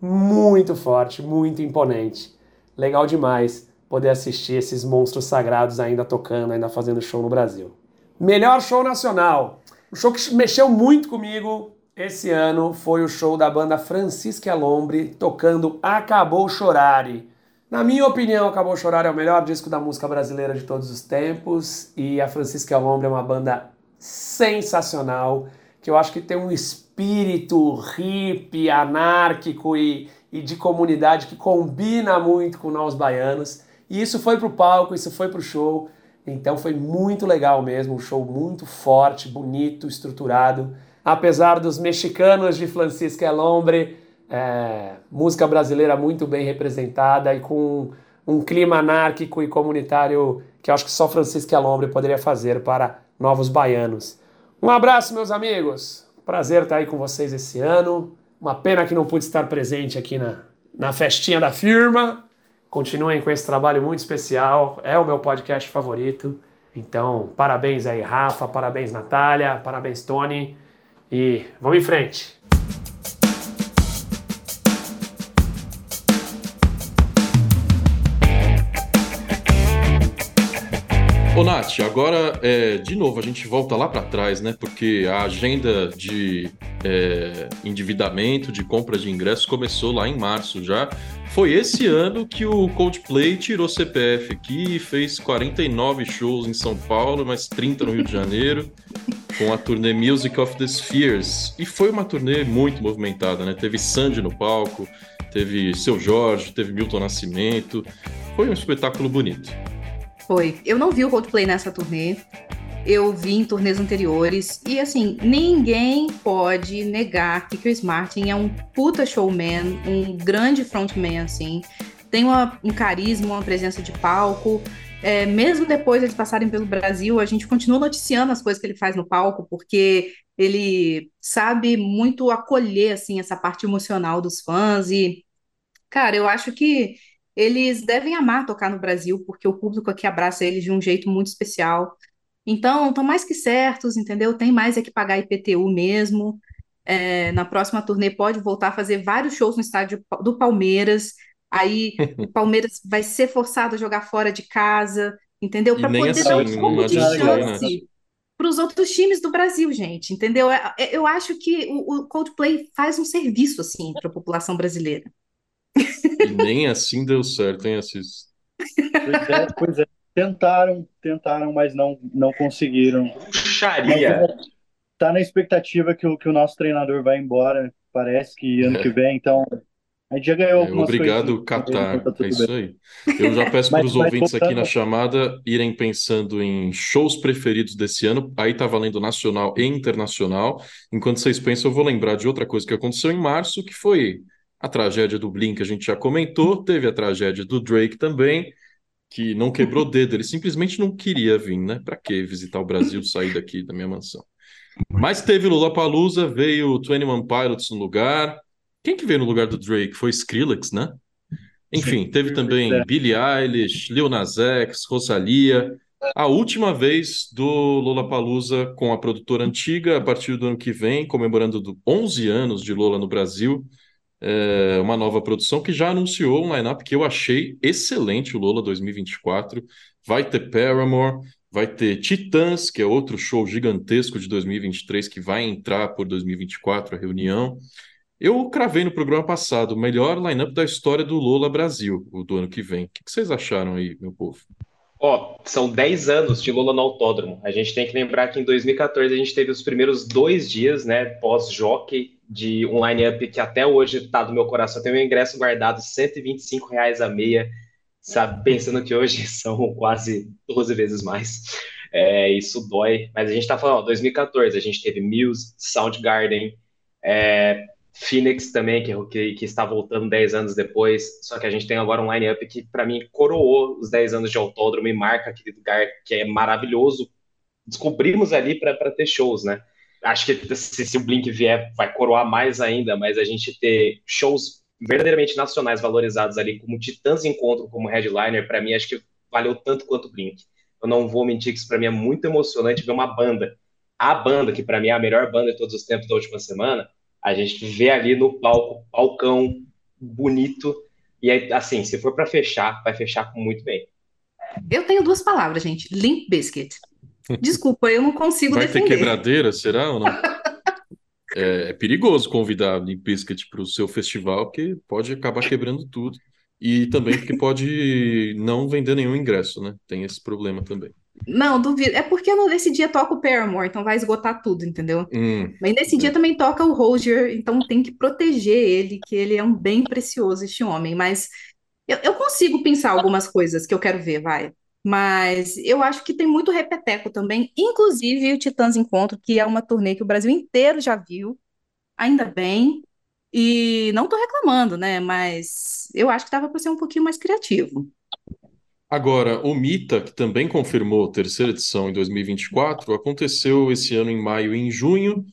muito forte, muito imponente. Legal demais poder assistir esses monstros sagrados ainda tocando, ainda fazendo show no Brasil. Melhor show nacional. Um show que mexeu muito comigo, esse ano foi o show da banda Francisca Lombre tocando Acabou Chorare. Na minha opinião, Acabou Chorar é o melhor disco da música brasileira de todos os tempos e a Francisca Lombre é uma banda sensacional que eu acho que tem um espírito hippie, anárquico e, e de comunidade que combina muito com nós baianos. E isso foi pro palco, isso foi pro show. Então foi muito legal mesmo, um show muito forte, bonito, estruturado apesar dos mexicanos de Francisco Elombre, é, música brasileira muito bem representada e com um clima anárquico e comunitário que acho que só Francisco Elombre poderia fazer para novos baianos. Um abraço, meus amigos. Prazer estar aí com vocês esse ano. Uma pena que não pude estar presente aqui na, na festinha da firma. Continuem com esse trabalho muito especial. É o meu podcast favorito. Então, parabéns aí, Rafa. Parabéns, Natália. Parabéns, Tony. E vamos em frente. Nath, agora, é, de novo, a gente volta lá para trás, né? Porque a agenda de é, endividamento, de compra de ingressos começou lá em março já. Foi esse ano que o Coldplay tirou CPF aqui, fez 49 shows em São Paulo, mais 30 no Rio de Janeiro, com a turnê Music of the Spheres. E foi uma turnê muito movimentada, né? Teve Sandy no palco, teve Seu Jorge, teve Milton Nascimento. Foi um espetáculo bonito. Foi. Eu não vi o Coldplay nessa turnê. Eu vi em turnês anteriores. E assim, ninguém pode negar que Chris Martin é um puta showman, um grande frontman, assim. Tem uma, um carisma, uma presença de palco. É, mesmo depois eles passarem pelo Brasil, a gente continua noticiando as coisas que ele faz no palco, porque ele sabe muito acolher assim essa parte emocional dos fãs e cara, eu acho que eles devem amar tocar no Brasil, porque o público aqui abraça eles de um jeito muito especial. Então, estão mais que certos, entendeu? Tem mais é que pagar IPTU mesmo. É, na próxima turnê pode voltar a fazer vários shows no estádio do Palmeiras. Aí o Palmeiras vai ser forçado a jogar fora de casa, entendeu? Para poder assim, dar um pouco de chance para os outros times do Brasil, gente, entendeu? É, é, eu acho que o Coldplay faz um serviço assim para a população brasileira. E nem assim deu certo, hein, Assis? Pois é, pois é. Tentaram, tentaram, mas não, não conseguiram. Puxaria! Tá na expectativa que o, que o nosso treinador vai embora, parece que ano é. que vem, então a gente já ganhou é, algumas Obrigado, Qatar. Então tá é isso aí. Eu já peço para os ouvintes aqui na chamada irem pensando em shows preferidos desse ano. Aí tá valendo nacional e internacional. Enquanto vocês pensam, eu vou lembrar de outra coisa que aconteceu em março, que foi a tragédia do Blink, a gente já comentou, teve a tragédia do Drake também, que não quebrou o dedo, ele simplesmente não queria vir, né? Para que visitar o Brasil, sair daqui da minha mansão? Mas teve Lollapalooza, veio o 21 Pilots no lugar. Quem que veio no lugar do Drake? Foi Skrillex, né? Enfim, teve também é. Billie Eilish, Lil Nas X, Rosalia. A última vez do Lollapalooza com a produtora antiga, a partir do ano que vem, comemorando 11 anos de Lola no Brasil é, uma nova produção que já anunciou um line-up que eu achei excelente, o Lola 2024. Vai ter Paramore, vai ter Titãs, que é outro show gigantesco de 2023 que vai entrar por 2024, a reunião. Eu cravei no programa passado o melhor line-up da história do Lola Brasil, o do ano que vem. O que vocês acharam aí, meu povo? Ó, oh, são 10 anos de Lola no Autódromo. A gente tem que lembrar que em 2014 a gente teve os primeiros dois dias, né, pós-jockey, de um line-up que até hoje está no meu coração. Eu tenho meu ingresso guardado, 125 reais a meia, sabe? Pensando que hoje são quase 12 vezes mais. É, isso dói. Mas a gente está falando, ó, 2014, a gente teve Muse, Soundgarden, é, Phoenix também, que, que, que, está voltando 10 anos depois. Só que a gente tem agora um line-up que, para mim, coroou os 10 anos de autódromo e marca aquele lugar que é maravilhoso. Descobrimos ali para ter shows, né? Acho que se, se, o Blink vier, vai coroar mais ainda, mas a gente ter shows verdadeiramente nacionais valorizados ali, como Titãs Encontro, como headliner, para mim, acho que valeu tanto quanto o Blink. Eu não vou mentir que isso para mim é muito emocionante ver uma banda, a banda, que para mim é a melhor banda de todos os tempos da última semana, a gente vê ali no palco, palcão bonito, e aí, assim, se for para fechar, vai fechar muito bem. Eu tenho duas palavras, gente: Limp Biscuit. Desculpa, eu não consigo Vai defender. ter quebradeira, será ou não? é, é, perigoso convidar Limp Bizkit para o seu festival, porque pode acabar quebrando tudo. E também porque pode não vender nenhum ingresso, né? Tem esse problema também. Não, duvido. É porque nesse dia toca o Paramore, então vai esgotar tudo, entendeu? Hum, Mas nesse é. dia também toca o Roger, então tem que proteger ele, que ele é um bem precioso, este homem. Mas eu, eu consigo pensar algumas coisas que eu quero ver, vai. Mas eu acho que tem muito repeteco também, inclusive o Titãs Encontro, que é uma turnê que o Brasil inteiro já viu, ainda bem. E não estou reclamando, né? Mas eu acho que dava para ser um pouquinho mais criativo. Agora, o Mita, que também confirmou a terceira edição em 2024, aconteceu esse ano em maio e em junho.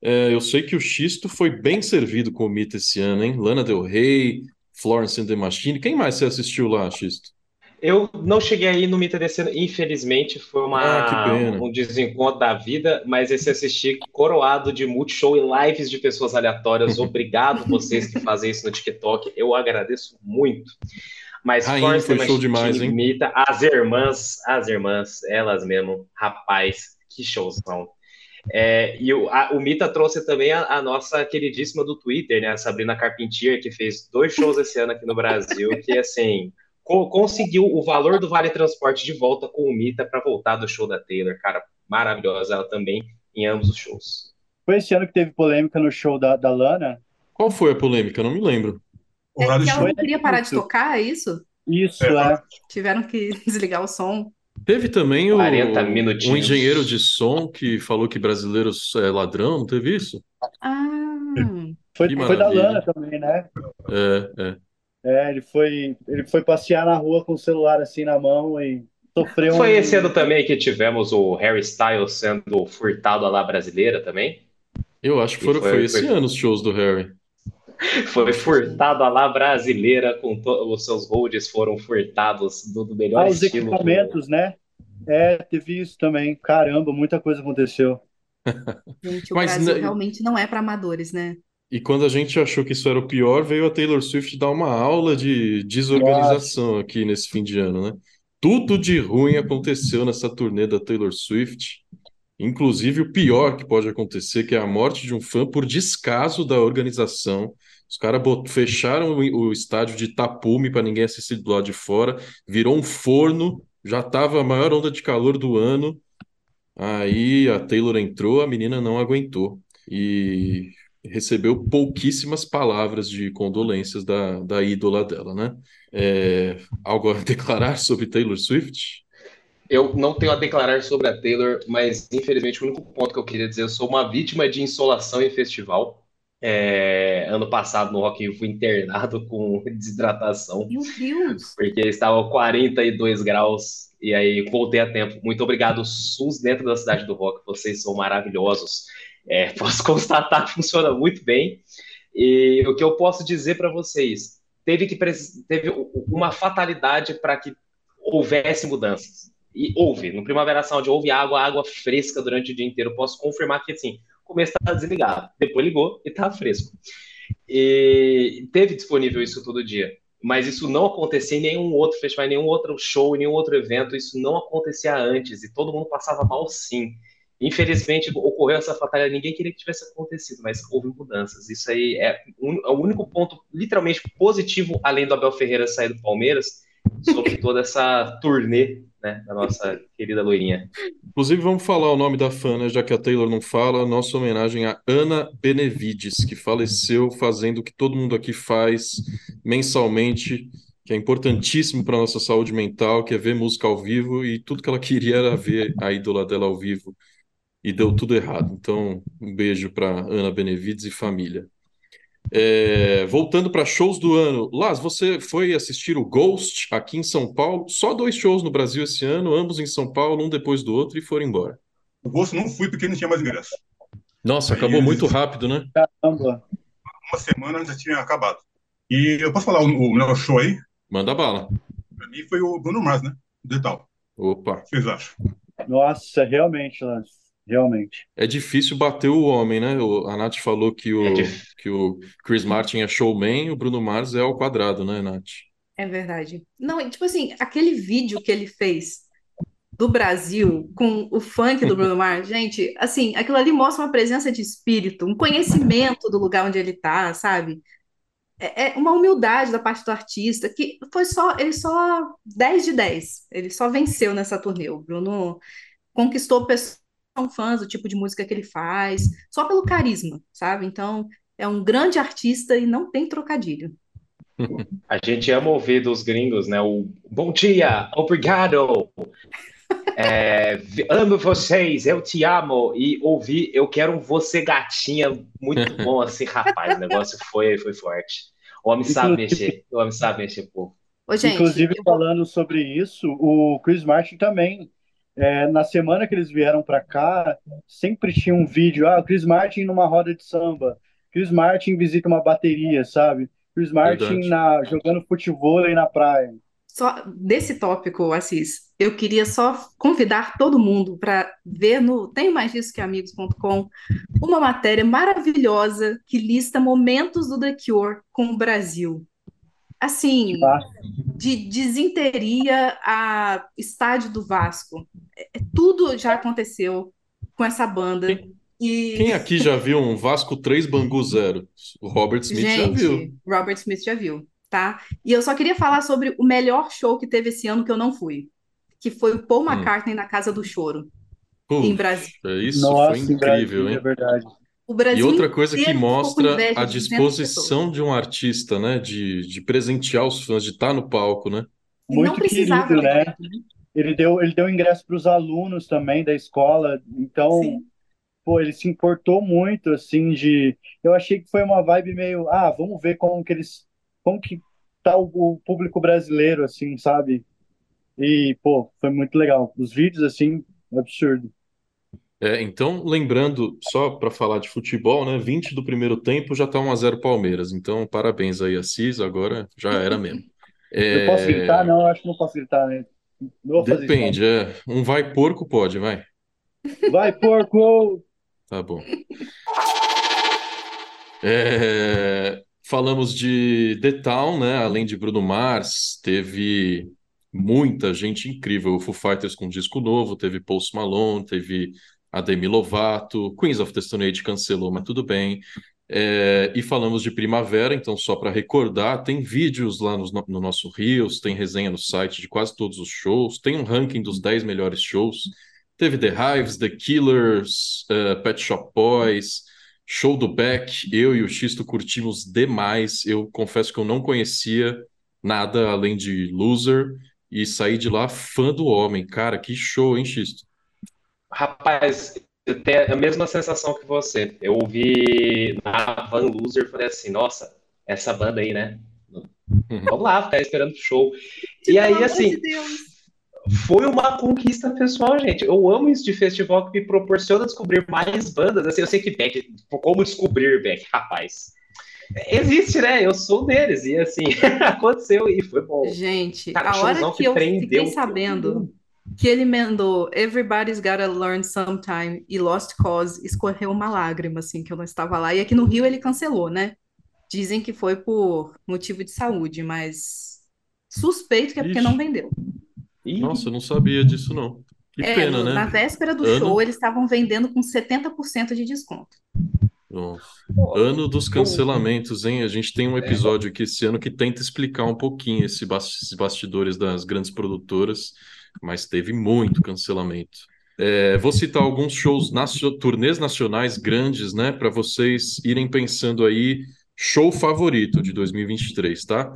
É, eu sei que o Xisto foi bem servido com o Mita esse ano, hein? Lana Del Rey, Florence and the Machine. Quem mais você assistiu lá, Xisto? Eu não cheguei aí no Mita desse ano, infelizmente, foi uma, ah, um desencontro da vida, mas esse assisti coroado de multishow e lives de pessoas aleatórias. Obrigado vocês que fazem isso no TikTok, eu agradeço muito. Mas Rainha Florence foi show demais, hein? imita as irmãs, as irmãs, elas mesmo, rapaz, que showzão. É, e o, a- o Mita trouxe também a, a nossa queridíssima do Twitter, né, a Sabrina Carpentier, que fez dois shows esse ano aqui no Brasil, que assim conseguiu o valor do Vale Transporte de volta com o Mita para voltar do show da Taylor, cara, maravilhosa ela também em ambos os shows. Foi esse ano que teve polêmica no show da, da Lana? Qual foi a polêmica? Eu não me lembro. É ela não queria parar de tocar, é isso? Isso, É, é. Tiveram que desligar o som. Teve também o, 40 minutinhos. um engenheiro de som que falou que brasileiros é ladrão, não teve isso? Ah, Foi, foi da. Lana também, né? É, é. É, ele foi, ele foi passear na rua com o celular assim na mão e sofreu Foi um... esse ano também que tivemos o Harry Styles sendo furtado à lá brasileira também? Eu acho que foram, foi- foi esse foi- ano os shows do Harry. Foi furtado à lá brasileira, com to- os seus holds foram furtados do, do melhor Ah, os estilo. equipamentos, né? É, teve isso também. Caramba, muita coisa aconteceu. gente, o Mas Brasil ne- realmente não é para amadores, né? E quando a gente achou que isso era o pior, veio a Taylor Swift dar uma aula de desorganização aqui nesse fim de ano, né? Tudo de ruim aconteceu nessa turnê da Taylor Swift, inclusive o pior que pode acontecer, que é a morte de um fã por descaso da organização. Os caras fecharam o, o estádio de tapume para ninguém assistir do lado de fora, virou um forno, já estava a maior onda de calor do ano. Aí a Taylor entrou, a menina não aguentou e recebeu pouquíssimas palavras de condolências da, da ídola dela, né? É, algo a declarar sobre Taylor Swift? Eu não tenho a declarar sobre a Taylor, mas infelizmente o único ponto que eu queria dizer, eu sou uma vítima de insolação em festival. É, ano passado no Rock Rio fui internado com desidratação, Meu Deus! porque estava 42 graus e aí voltei a tempo. Muito obrigado, SUS dentro da cidade do Rock, vocês são maravilhosos. É, posso constatar que funciona muito bem. E o que eu posso dizer para vocês, teve que teve uma fatalidade para que houvesse mudanças. E houve. No Primavera Sound houve água, água fresca durante o dia inteiro. Posso confirmar que assim, o começo estava desligado, depois ligou e estava fresco. E teve disponível isso todo dia. Mas isso não acontecia em nenhum outro festival, em nenhum outro show, em nenhum outro evento. Isso não acontecia antes e todo mundo passava mal sim. Infelizmente ocorreu essa fatalidade. Ninguém queria que tivesse acontecido, mas houve mudanças. Isso aí é, é o único ponto literalmente positivo, além do Abel Ferreira sair do Palmeiras, sobre toda essa turnê né, da nossa querida loirinha. Inclusive, vamos falar o nome da fã, né, já que a Taylor não fala, nossa homenagem a Ana Benevides, que faleceu fazendo o que todo mundo aqui faz mensalmente, que é importantíssimo para nossa saúde mental, que é ver música ao vivo, e tudo que ela queria era ver a ídola dela ao vivo, e deu tudo errado. Então, um beijo para Ana Benevides e família. É, voltando para shows do ano, Laz, você foi assistir o Ghost aqui em São Paulo? Só dois shows no Brasil esse ano, ambos em São Paulo, um depois do outro, e foram embora. O gosto não fui porque não tinha mais ingresso. Nossa, acabou muito rápido, né? Caramba. Uma semana já tinha acabado. E eu posso falar o, o melhor show aí? Manda bala. Pra mim foi o Bruno Mars, né? Detal. Opa. O que vocês acham? Nossa, realmente, Lance. Realmente. É difícil bater o homem, né? O- a Nath falou que o, É que o Chris Martin é showman, o Bruno Mars é ao quadrado, né, Nath? É verdade. Não, e, tipo assim, aquele vídeo que ele fez do Brasil com o funk do Bruno Mars, gente, assim, aquilo ali mostra uma presença de espírito, um conhecimento do lugar onde ele tá, sabe? É, é uma humildade da parte do artista que foi só, ele só 10 de 10. Ele só venceu nessa turnê. O Bruno conquistou pessoas são fãs do tipo de música que ele faz, só pelo carisma, sabe? Então, é um grande artista e não tem trocadilho. A gente ama ouvir dos gringos, né? O bom dia, obrigado. É, amo vocês, eu te amo. E ouvir, eu quero um você gatinha, muito bom assim, rapaz. O negócio foi, foi forte. O homem sabe Inclusive- mexer, o homem sabe mexer pouco. Ô, gente, Inclusive, eu falando sobre isso, o Chris Martin também, é, na semana que eles vieram para cá, sempre tinha um vídeo, ah, o Chris Martin numa roda de samba, Chris Martin visita uma bateria, sabe? Chris Martin na, jogando futebol na praia. Só desse tópico, Assis, eu queria só convidar todo mundo para ver no tenho mais disso que amigos.com uma matéria maravilhosa que lista momentos do The Cure com o Brasil. Assim, de desinteria a estádio do Vasco. É, é, tudo já aconteceu com essa banda. Quem, e... quem aqui já viu um Vasco 3 Bangu 0? O Robert Smith Gente, já viu. Robert Smith já viu, tá? E eu só queria falar sobre o melhor show que teve esse ano que eu não fui, que foi o Paul hum. McCartney hum. na Casa do Choro, Puxa, em Brasília. Isso Nossa, foi incrível, hein? É verdade. E outra coisa que mostra a disposição de um artista, né? De, de presentear os fãs, de estar no palco, né? Muito querido, né? Ele deu, ele deu ingresso para os alunos também da escola, então, Sim. pô, ele se importou muito, assim, de... Eu achei que foi uma vibe meio, ah, vamos ver como que eles... Como que tá o, o público brasileiro, assim, sabe? E, pô, foi muito legal. Os vídeos, assim, absurdo. É, então, lembrando, só para falar de futebol, né? 20 do primeiro tempo já tá 1x0 Palmeiras. Então, parabéns aí, Assis, agora já era mesmo. É... Eu posso gritar? Não, acho que não posso gritar, né? Depende, é. Um vai porco pode, vai. Vai porco! Tá bom. É, falamos de The Town, né? Além de Bruno Mars, teve muita gente incrível. O Foo Fighters com um disco novo, teve Post Malone, teve a Demi Lovato, Queens of the Stone Age cancelou, mas tudo bem. É, e falamos de primavera, então só para recordar, tem vídeos lá no, no, nosso Rios, tem resenha no site de quase todos os shows, tem um ranking dos 10 melhores shows. Teve The Hives, The Killers, uh, Pet Shop Boys, show do Beck. Eu e o Xisto curtimos demais. Eu confesso que eu não conhecia nada além de Loser e saí de lá fã do homem. Cara, que show, hein, Xisto? Rapaz, eu tenho a mesma sensação que você. Eu ouvi na Van Loser e falei assim, nossa, essa banda aí, né? Uhum. Vamos lá, ficar esperando o show. E aí, assim, foi uma conquista pessoal, gente. Eu amo isso de festival que me proporciona descobrir mais bandas. Assim, eu sei que Beck, como descobrir Beck, rapaz. Existe, né? Eu sou deles. E assim, aconteceu e foi bom. Gente, Cara, a hora que, que eu fiquei sabendo que ele emendou Everybody's Gotta Learn Sometime e Lost Cause, escorreu uma lágrima, assim, que eu não estava lá. E aqui no Rio ele cancelou, né? Dizem que foi por motivo de saúde, mas suspeito que é porque Ixi. não vendeu. Nossa, eu não sabia disso, não. Que é, pena, né? Na véspera do ano... show, eles estavam vendendo com 70% de desconto. Nossa. Ano dos cancelamentos, hein? A gente tem um episódio aqui esse ano que tenta explicar um pouquinho esse esses bastidores das grandes produtoras mas teve muito cancelamento. É, vou citar alguns shows, turnês nacionais grandes, né, para vocês irem pensando aí, show favorito de 2023, tá?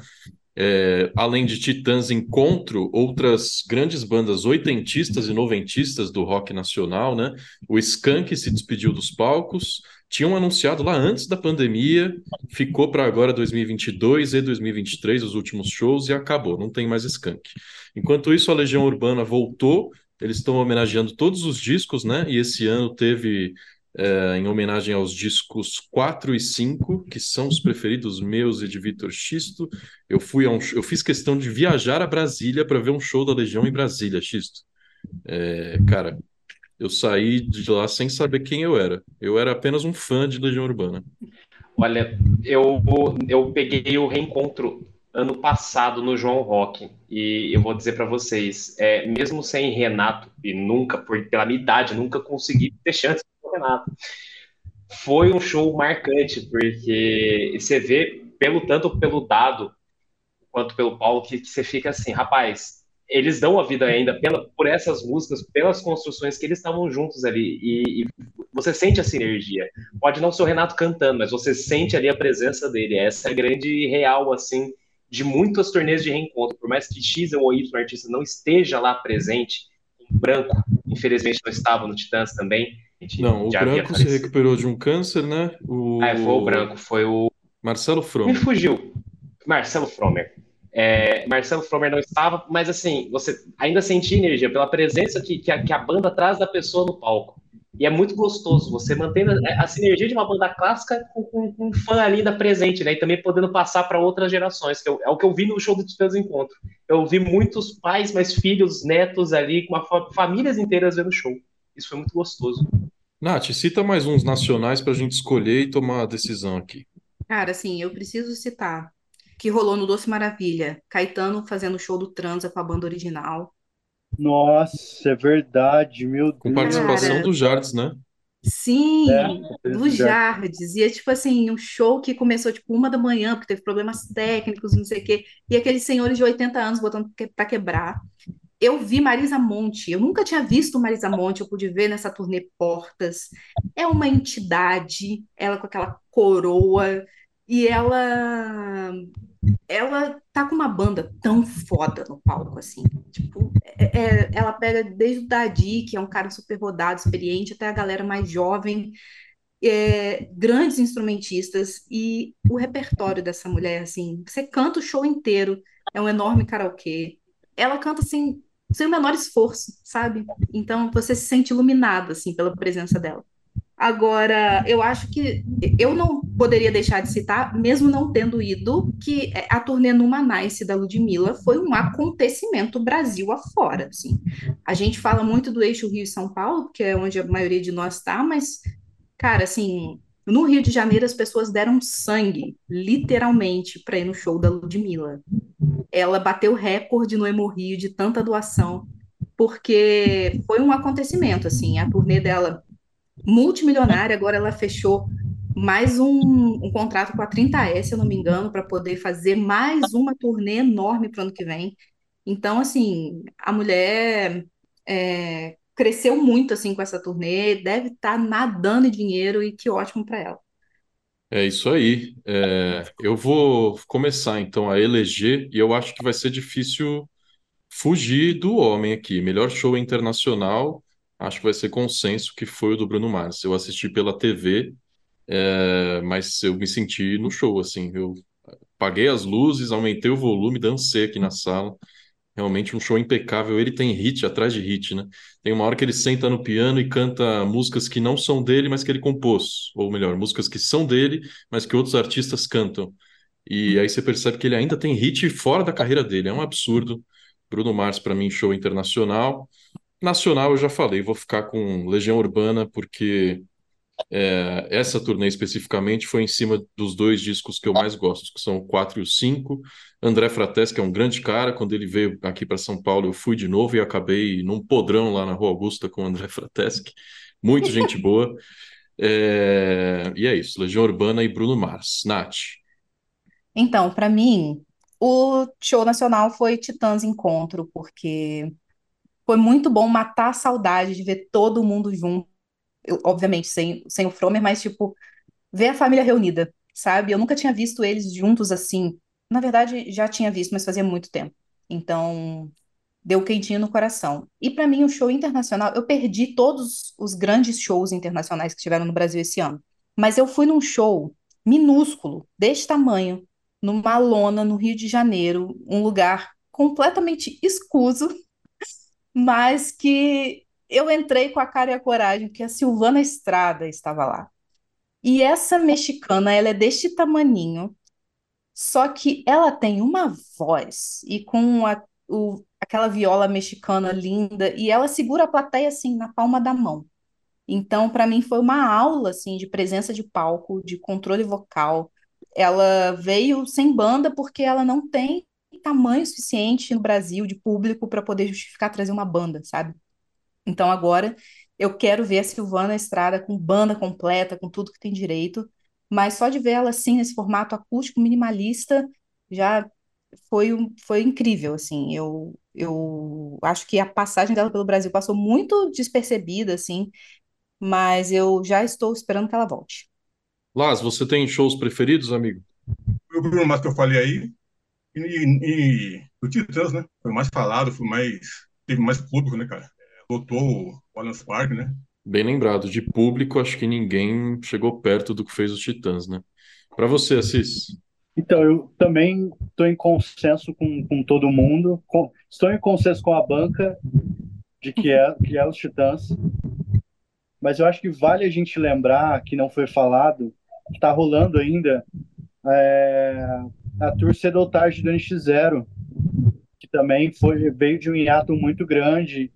É, além de Titãs Encontro, outras grandes bandas oitentistas e noventistas do rock nacional, né? O Skank se despediu dos palcos, tinham anunciado lá antes da pandemia, ficou para agora 2022 e 2023 os últimos shows e acabou, não tem mais Skank. Enquanto isso, a Legião Urbana voltou, eles estão homenageando todos os discos, né? E esse ano teve é, em homenagem aos discos 4 e 5, que são os preferidos meus e de Vitor Xisto. Eu fui um, eu fiz questão de viajar a Brasília para ver um show da Legião em Brasília, Xisto. É, cara, eu saí de lá sem saber quem eu era. Eu era apenas um fã de Legião Urbana. Olha, eu, eu peguei o reencontro ano passado no João Rock e eu vou dizer para vocês, é, mesmo sem Renato e nunca, por, pela minha idade, nunca consegui ter chance com o Renato. Foi um show marcante porque você vê pelo tanto pelo dado quanto pelo Paulo que, que você fica assim, rapaz, eles dão a vida ainda pela, por essas músicas, pelas construções que eles estavam juntos ali. E, e, você sente essa energia. Pode não ser o Renato cantando, mas você sente ali a presença dele. Essa é a grande real, assim, de muitas turnês de reencontro. Por mais que X ou Y artista não esteja lá presente, o Branco, infelizmente, não estava no Titãs também. Não, o Branco se recuperou de um câncer, né? O... Ah, foi o Branco, foi o. Marcelo Fromer. Me fugiu. Marcelo Fromer. É, Marcelo Fromer não estava, mas assim, você ainda sentia energia pela presença que, que, a, que a banda traz da pessoa no palco. E é muito gostoso você mantendo a, a sinergia de uma banda clássica com, com, com, um fã ainda presente, né? E também podendo passar para outras gerações, que eu, é o que eu vi no show do Despesas Encontro. Eu vi muitos pais, mas filhos, netos ali, com uma, famílias inteiras vendo o show. Isso foi muito gostoso. Nath, cita mais uns nacionais para a gente escolher e tomar a decisão aqui. Cara, assim, eu preciso citar que rolou no Doce Maravilha. Caetano fazendo o show do Transa com a banda original. Nossa, é verdade, meu Com Deus. participação Cara, do Jardes, né? sim, É, do Jardes. E é tipo assim, um show que começou tipo uma da manhã, porque teve problemas técnicos, não sei o quê. E aqueles senhores de 80 anos botando pra quebrar. Eu vi Marisa Monte, eu nunca tinha visto Marisa Monte, eu pude ver nessa turnê Portas. É uma entidade, ela com aquela coroa, e ela ela tá com uma banda tão foda no palco, assim. Tipo, é- é- ela pega desde o Dadi, que é um cara super rodado, experiente, até a galera mais jovem, é, grandes instrumentistas, e o repertório dessa mulher, assim, você canta o show inteiro, é um enorme karaokê. Ela canta, assim, sem o menor esforço, sabe? Então, você se sente iluminado, assim, pela presença dela. Agora, eu acho que eu não poderia deixar de citar, mesmo não tendo ido, que a turnê Numanice da Ludmilla foi um acontecimento Brasil afora, assim. A gente fala muito do eixo Rio e São Paulo, que é onde a maioria de nós está, mas, cara, assim, no Rio de Janeiro as pessoas deram sangue, literalmente, para ir no show da Ludmilla. Ela bateu recorde no Hemorrio de tanta doação, porque foi um acontecimento, assim, a turnê dela multimilionária, agora ela fechou mais um, um contrato com a 30S, se eu não me engano, para poder fazer mais uma turnê enorme para o ano que vem. Então, assim, a mulher é, cresceu muito assim com essa turnê, deve estar nadando em dinheiro e que ótimo para ela. É isso aí. É, eu vou começar então a eleger, e eu acho que vai ser difícil fugir do homem aqui. Melhor show internacional, acho que vai ser consenso que foi o do Bruno Mars. Eu assisti pela TV, é, mas eu me senti no show, assim. Eu paguei as luzes, aumentei o volume, dancei aqui na sala. Realmente um show impecável. Ele tem hit atrás de hit, né? Tem uma hora que ele senta no piano e canta músicas que não são dele, mas que ele compôs. Ou melhor, músicas que são dele, mas que outros artistas cantam. E aí você percebe que ele ainda tem hit fora da carreira dele. É um absurdo. Bruno Mars, para mim, show internacional. Nacional, eu já falei, vou ficar com Legião Urbana, porque é, essa turnê especificamente foi em cima dos dois discos que eu mais gosto, que são o 4 e o 5. André Frateschi é um grande cara. Quando ele veio aqui para São Paulo, eu fui de novo e acabei num podrão lá na Rua Augusta com o André Frateschi. Muito gente boa. É, E é isso, Legião Urbana e Bruno Mars. Nath. Então, para mim, o show nacional foi Titãs Encontro, porque foi muito bom matar a saudade de ver todo mundo junto. Eu, obviamente, sem, sem o Fromer, mas, tipo, ver a família reunida, sabe? Eu nunca tinha visto eles juntos assim. Na verdade, já tinha visto, mas fazia muito tempo. Então, deu quentinho no coração. E para mim, o show internacional, eu perdi todos os grandes shows internacionais que tiveram no Brasil esse ano. Mas eu fui num show minúsculo, deste tamanho, numa lona no Rio de Janeiro, um lugar completamente escuso, mas que eu entrei com a cara e a coragem, porque a Silvana Estrada estava lá. E essa mexicana, ela é deste tamaninho, só que ela tem uma voz e com a, o, aquela viola mexicana linda, e ela segura a plateia assim na palma da mão. Então, para mim foi uma aula assim de presença de palco, de controle vocal. Ela veio sem banda porque ela não tem tamanho suficiente no Brasil de público para poder justificar trazer uma banda, sabe? Então agora eu quero ver a Silvana Estrada com banda completa, com tudo que tem direito, mas só de ver ela assim nesse formato acústico minimalista já foi, um- foi incrível, assim. Eu, eu acho que a passagem dela pelo Brasil passou muito despercebida, assim, mas eu já estou esperando que ela volte. Las, você tem shows preferidos, amigo? O Bruno Mars que eu falei aí, e, e, e o Titãs, né? Foi mais falado, foi mais, teve mais público, né, cara? É, Lotou o Allianz Parque, né? Bem lembrado, de público, acho que ninguém chegou perto do que fez os Titãs, né? Para você, Assis. Então, eu também estou em consenso com, com todo mundo. Com- estou em consenso com a banca de que é, que é os Titãs. Mas eu acho que vale a gente lembrar, que não foi falado, que está rolando ainda é, a Tour Cedo ou Tarde do NX0, que também foi, veio de um hiato muito grande.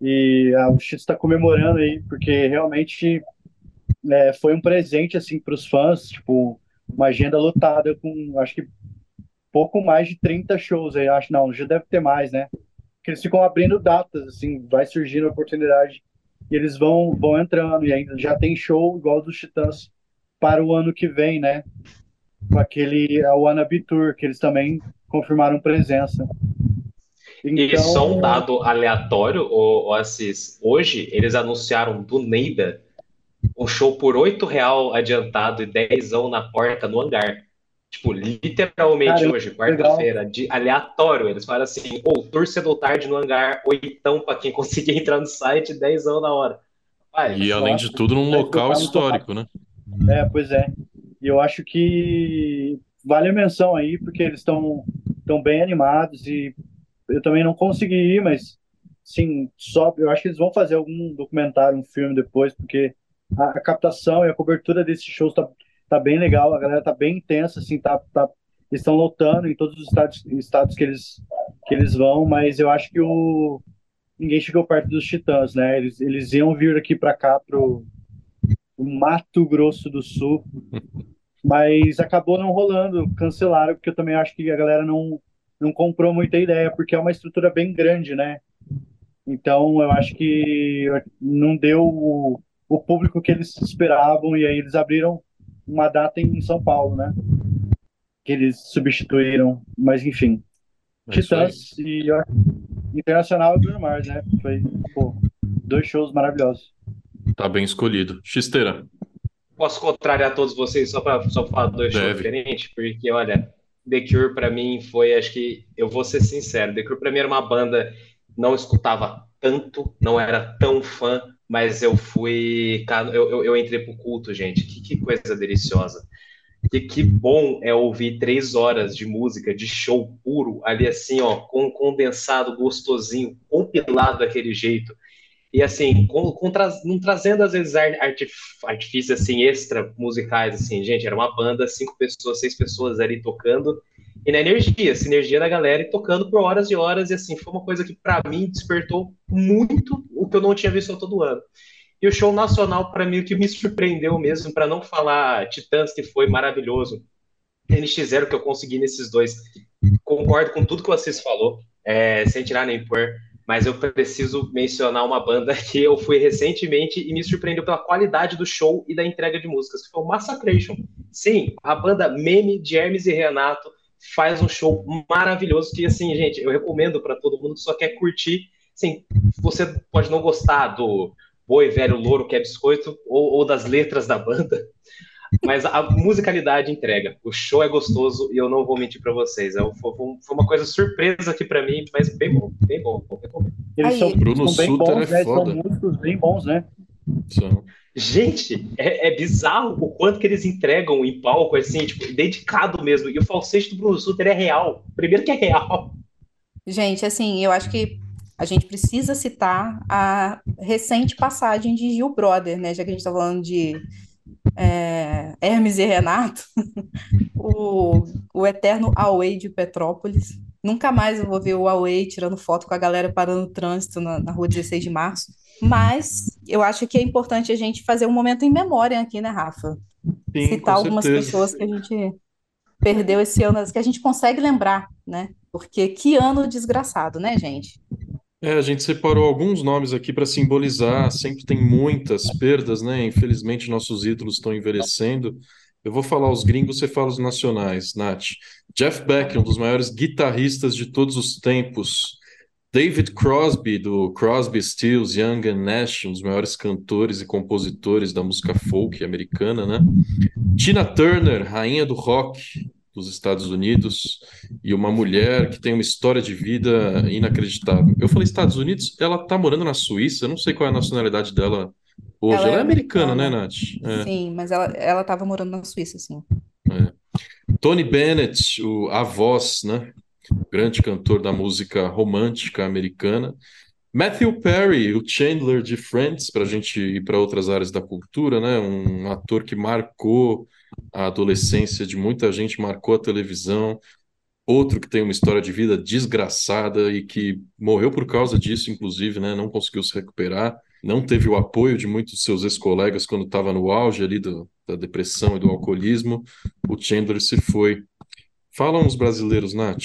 E a, X está comemorando aí, porque realmente é, foi um presente assim para os fãs, tipo, uma agenda lotada com, acho que pouco mais de 30 shows aí, acho. Não, já deve ter mais, né? Que eles ficam abrindo datas, assim, vai surgindo oportunidade e eles vão, vão entrando. E ainda já tem show igual dos Titãs para o ano que vem, né? Com aquele a Wannabe Tour, que eles também confirmaram presença. Então... E só um dado aleatório, o, o Assis. Hoje eles anunciaram do Neida um show por oito real adiantado e dezão na porta no hangar. Tipo, literalmente Cara, hoje, quarta-feira, de aleatório. Eles falam assim, ou oh, torcedor tarde no hangar, oitão para quem conseguir entrar no site, dezão na hora. Vai, e além de tudo, num local histórico, né? É, pois é. E eu acho que vale a menção aí, porque eles estão tão bem animados e eu também não consegui ir, mas sim, só eu acho que eles vão fazer algum documentário, um filme depois, porque a, a captação e a cobertura desses shows tá, tá bem legal, a galera tá bem intensa, assim, tá, tá eles estão lotando em todos os estados, estados que eles que eles vão, mas eu acho que o ninguém chegou perto dos Titãs, né? Eles, eles iam vir aqui para cá pro, pro Mato Grosso do Sul, mas acabou não rolando, cancelaram porque eu também acho que a galera não não comprou muita ideia, porque é uma estrutura bem grande, né? Então, eu acho que não deu o, o público que eles esperavam, e aí eles abriram uma data em São Paulo, né? Que eles substituíram, mas enfim. É Titãs e Internacional e Bruno Mars, né? Foi, pô, dois shows maravilhosos. Tá bem escolhido. Xisteira. Posso contrariar todos vocês só para só falar dois shows diferentes? Porque, olha, The Cure para mim foi, acho que eu vou ser sincero, The Cure para mim era uma banda não escutava tanto, não era tão fã, mas eu fui, eu, eu, eu entrei pro culto, gente. Que, que coisa deliciosa. Que, que bom é ouvir três horas de música, de show puro, ali assim, ó, com condensado, gostosinho, compilado daquele jeito. E assim, com, com tra não trazendo às vezes artif artifícios assim extra musicais, assim, gente, era uma banda, cinco pessoas, seis pessoas ali tocando, e na energia, sinergia da galera e tocando por horas e horas, e assim, foi uma coisa que para mim despertou muito o que eu não tinha visto todo ano. E o show nacional, para mim, o que me surpreendeu mesmo, para não falar Titãs, que foi maravilhoso, NX0 que eu consegui nesses dois. Concordo com tudo que vocês falou, é, sem tirar nem pôr mas eu preciso mencionar uma banda que eu fui recentemente e me surpreendeu pela qualidade do show e da entrega de músicas, que foi o Massacration. Sim, a banda Meme de Hermes e Renato faz um show maravilhoso que, assim, gente, eu recomendo para todo mundo que só quer curtir. Sim, você pode não gostar do Boi Velho Louro que é biscoito ou, ou das letras da banda, mas a musicalidade entrega. O show é gostoso e eu não vou mentir para vocês. É foi, foi, uma coisa surpresa aqui para mim, mas bem bom, bem bom. Eles são, Bruno são bem bons, é né? São músicos bem bons, né? São. Gente, é, é, bizarro o quanto que eles entregam em palco, assim, tipo, dedicado mesmo. E o falsete do Bruno Sutter é real. Primeiro que é real. Gente, assim, eu acho que a gente precisa citar a recente passagem de Gil Brother, né? Já que a gente está falando de é, Hermes e Renato, o, o eterno Away de Petrópolis. Nunca mais eu vou ver o Away tirando foto com a galera parando no trânsito na, na rua 16 de março. Mas eu acho que é importante a gente fazer um momento em memória aqui, né, Rafa? Sim, Citar algumas certeza. pessoas que a gente perdeu esse ano, que a gente consegue lembrar, né? Porque que ano desgraçado, né, gente? É, a gente separou alguns nomes aqui para simbolizar, sempre tem muitas perdas, né? Infelizmente, nossos ídolos estão envelhecendo. Eu vou falar os gringos, você fala os nacionais, Nath. Jeff Beck, um dos maiores guitarristas de todos os tempos. David Crosby, do Crosby, Stills, Young and Nash, um dos maiores cantores e compositores da música folk americana, né? Tina Turner, rainha do rock, dos Estados Unidos e uma mulher que tem uma história de vida inacreditável. Eu falei Estados Unidos, ela tá morando na Suíça, eu não sei qual é a nacionalidade dela hoje. Ela, ela é, é americana, americana, né, Nath? É. Sim, mas ela, ela tava morando na Suíça, sim. É. Tony Bennett, o, a voz, né? Grande cantor da música romântica americana. Matthew Perry, o Chandler de Friends, para a gente ir para outras áreas da cultura, né? Um ator que marcou a adolescência de muita gente, marcou a televisão. Outro que tem uma história de vida desgraçada e que morreu por causa disso, inclusive, né? Não conseguiu se recuperar, não teve o apoio de muitos seus ex-colegas quando estava no auge ali do, da depressão e do alcoolismo. O Chandler se foi. Fala uns brasileiros, Nath.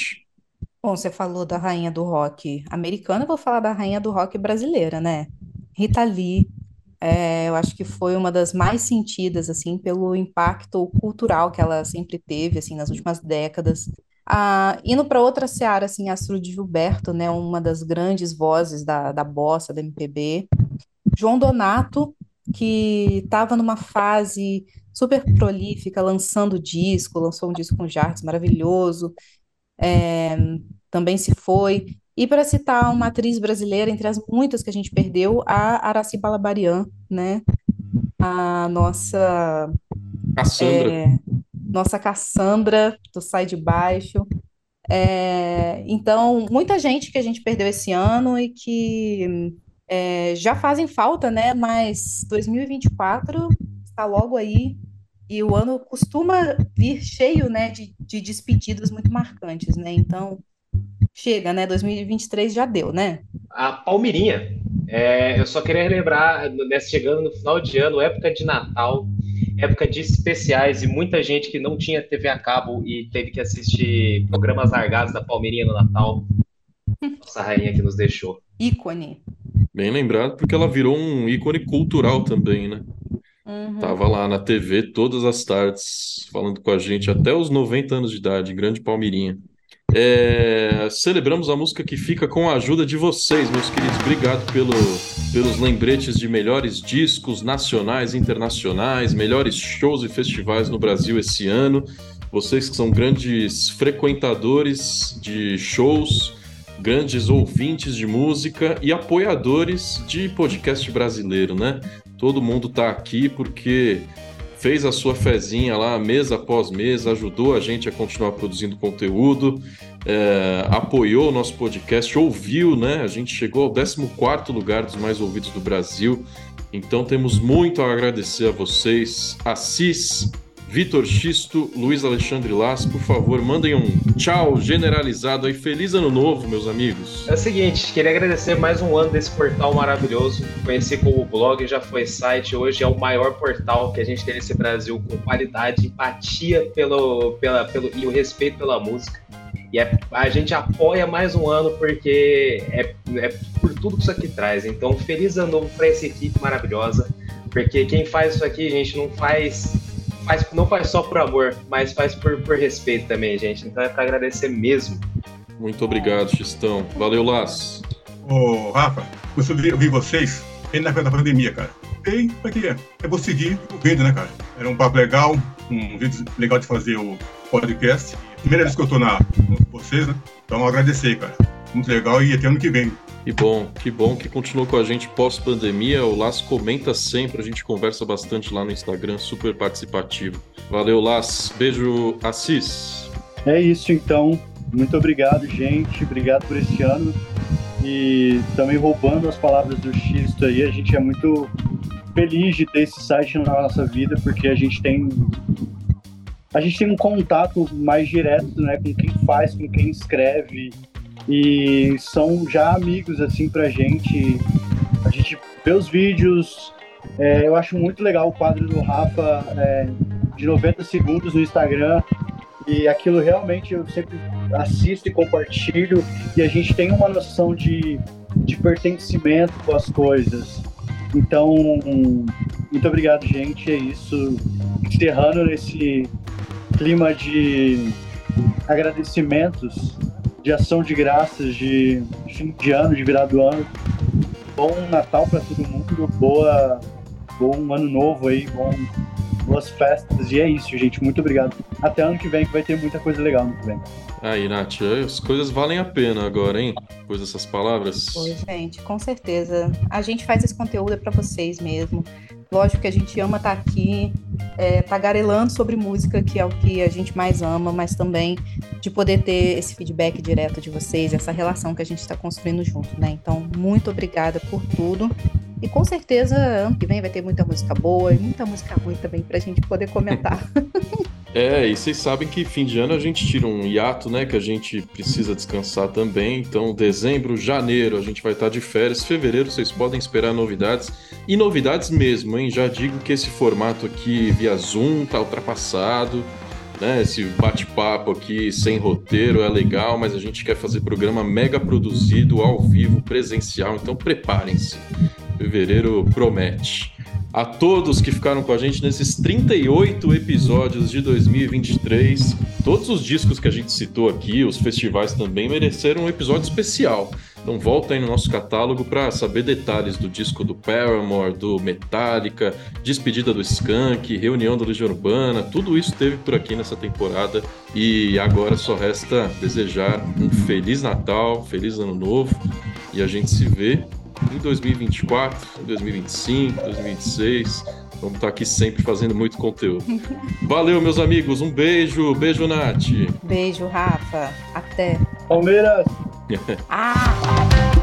Bom, você falou da rainha do rock americana, vou falar da rainha do rock brasileira, né? Rita Lee, é, eu acho que foi uma das mais sentidas, assim, pelo impacto cultural que ela sempre teve, assim, nas últimas décadas. Ah, indo para outra seara, assim, Astrid Gilberto, né, uma das grandes vozes da, da bossa, da MPB. João Donato, que estava numa fase super prolífica, lançando disco, lançou um disco com Jardim maravilhoso, é, também se foi. E para citar uma atriz brasileira, entre as muitas que a gente perdeu, a Araci Balabarian, né? A nossa. Cassandra. É, nossa Cassandra, do Sai de Baixo. É, então, muita gente que a gente perdeu esse ano e que é, já fazem falta, né? Mas 2024 está logo aí e o ano costuma vir cheio, né, de, de despedidas muito marcantes, né? Então, chega, né? 2023 já deu, né? A Palmeirinha. É, eu só queria relembrar, né, chegando no final de ano, época de Natal, época de especiais e muita gente que não tinha TV a cabo e teve que assistir programas largados da Palmeirinha no Natal. Nossa rainha que nos deixou. Ícone. Bem lembrado, porque ela virou um ícone cultural também, né? Uhum. Tava lá na TV todas as tardes, falando com a gente até os 90 anos de idade, grande Palmeirinha. É, celebramos a música que fica com a ajuda de vocês, meus queridos. Obrigado pelo, pelos lembretes de melhores discos nacionais e internacionais, melhores shows e festivais no Brasil esse ano. Vocês que são grandes frequentadores de shows, grandes ouvintes de música e apoiadores de podcast brasileiro, né? Todo mundo tá aqui porque fez a sua fezinha lá mês após mês, ajudou a gente a continuar produzindo conteúdo, é, apoiou o nosso podcast, ouviu, né? A gente chegou ao 14 lugar dos mais ouvidos do Brasil. Então temos muito a agradecer a vocês. Assis, Vitor Xisto, Luiz Alexandre Las, por favor, mandem um tchau generalizado aí. Feliz ano novo, meus amigos. É o seguinte, queria agradecer mais um ano desse portal maravilhoso. Conheci como blog, já foi site, hoje é o maior portal que a gente tem nesse Brasil com qualidade, empatia pelo, pela, pelo, e o respeito pela música. E é, a gente apoia mais um ano porque é, é por tudo que isso aqui traz. Então, feliz ano novo para essa equipe maravilhosa. Porque quem faz isso aqui, gente, não faz faz, não faz só por amor, mas faz por, por respeito também, gente. Então é para agradecer mesmo. Muito obrigado, Xistão. Valeu, Las. Ô, Rafa, eu vi, eu vi vocês bem na da pandemia, cara. E pra quê? Eu vou seguir vendo, né, cara? Era um papo legal, um vídeo legal de fazer o podcast. Primeira vez que eu tô na, com vocês, né? Então agradecer, cara. Muito legal e até ano que vem. Que bom, que bom que continuou com a gente pós-pandemia. O Las comenta sempre, a gente conversa bastante lá no Instagram, super participativo. Valeu, Las. Beijo, Assis. É isso, então. Muito obrigado, gente. Obrigado por esse ano. E também roubando as palavras do Xisto aí, a gente é muito feliz de ter esse site na nossa vida, porque a gente tem a gente tem um contato mais direto, né, com quem faz, com quem escreve, e são já amigos assim pra gente. A gente vê os vídeos. É, eu acho muito legal o quadro do Rafa é, de 90 segundos no Instagram. E aquilo realmente eu sempre assisto e compartilho. E a gente tem uma noção de, de pertencimento com as coisas. Então, muito obrigado, gente. É isso. Encerrando nesse clima de agradecimentos de ação de graças, de fim de ano, de virar do ano. Bom Natal para todo mundo, boa, bom ano novo aí, bom, boas festas. E é isso, gente. Muito obrigado. Até ano que vem, que vai ter muita coisa legal no que vem. Aí, Nath, as coisas valem a pena agora, hein? Depois dessas palavras. Oi, gente, com certeza. A gente faz esse conteúdo é para vocês mesmo. Lógico que a gente ama estar tá aqui, é, tagarelando sobre música, que é o que a gente mais ama, mas também de poder ter esse feedback direto de vocês, essa relação que a gente está construindo junto, né? Então, muito obrigada por tudo. E com certeza, ano que vem vai ter muita música boa e muita música ruim também para a gente poder comentar. É, e vocês sabem que fim de ano a gente tira um hiato, né? Que a gente precisa descansar também. Então, dezembro, janeiro a gente vai estar de férias. Fevereiro vocês podem esperar novidades. E novidades mesmo, hein? Já digo que esse formato aqui via Zoom tá ultrapassado. né? Esse bate-papo aqui sem roteiro é legal, mas a gente quer fazer programa mega produzido, ao vivo, presencial, então preparem-se. Fevereiro promete. A todos que ficaram com a gente nesses 38 episódios de 2023, todos os discos que a gente citou aqui, os festivais também mereceram um episódio especial. Então volta aí no nosso catálogo para saber detalhes do disco do Paramore, do Metallica, despedida do Skank, reunião da Legião Urbana, tudo isso teve por aqui nessa temporada e agora só resta desejar um feliz Natal, feliz Ano Novo e a gente se vê em 2024, em 2025, 2026. Vamos estar aqui sempre fazendo muito conteúdo. Valeu, meus amigos. Um beijo. Beijo, Nath. Beijo, Rafa. Até. Palmeiras! Ah!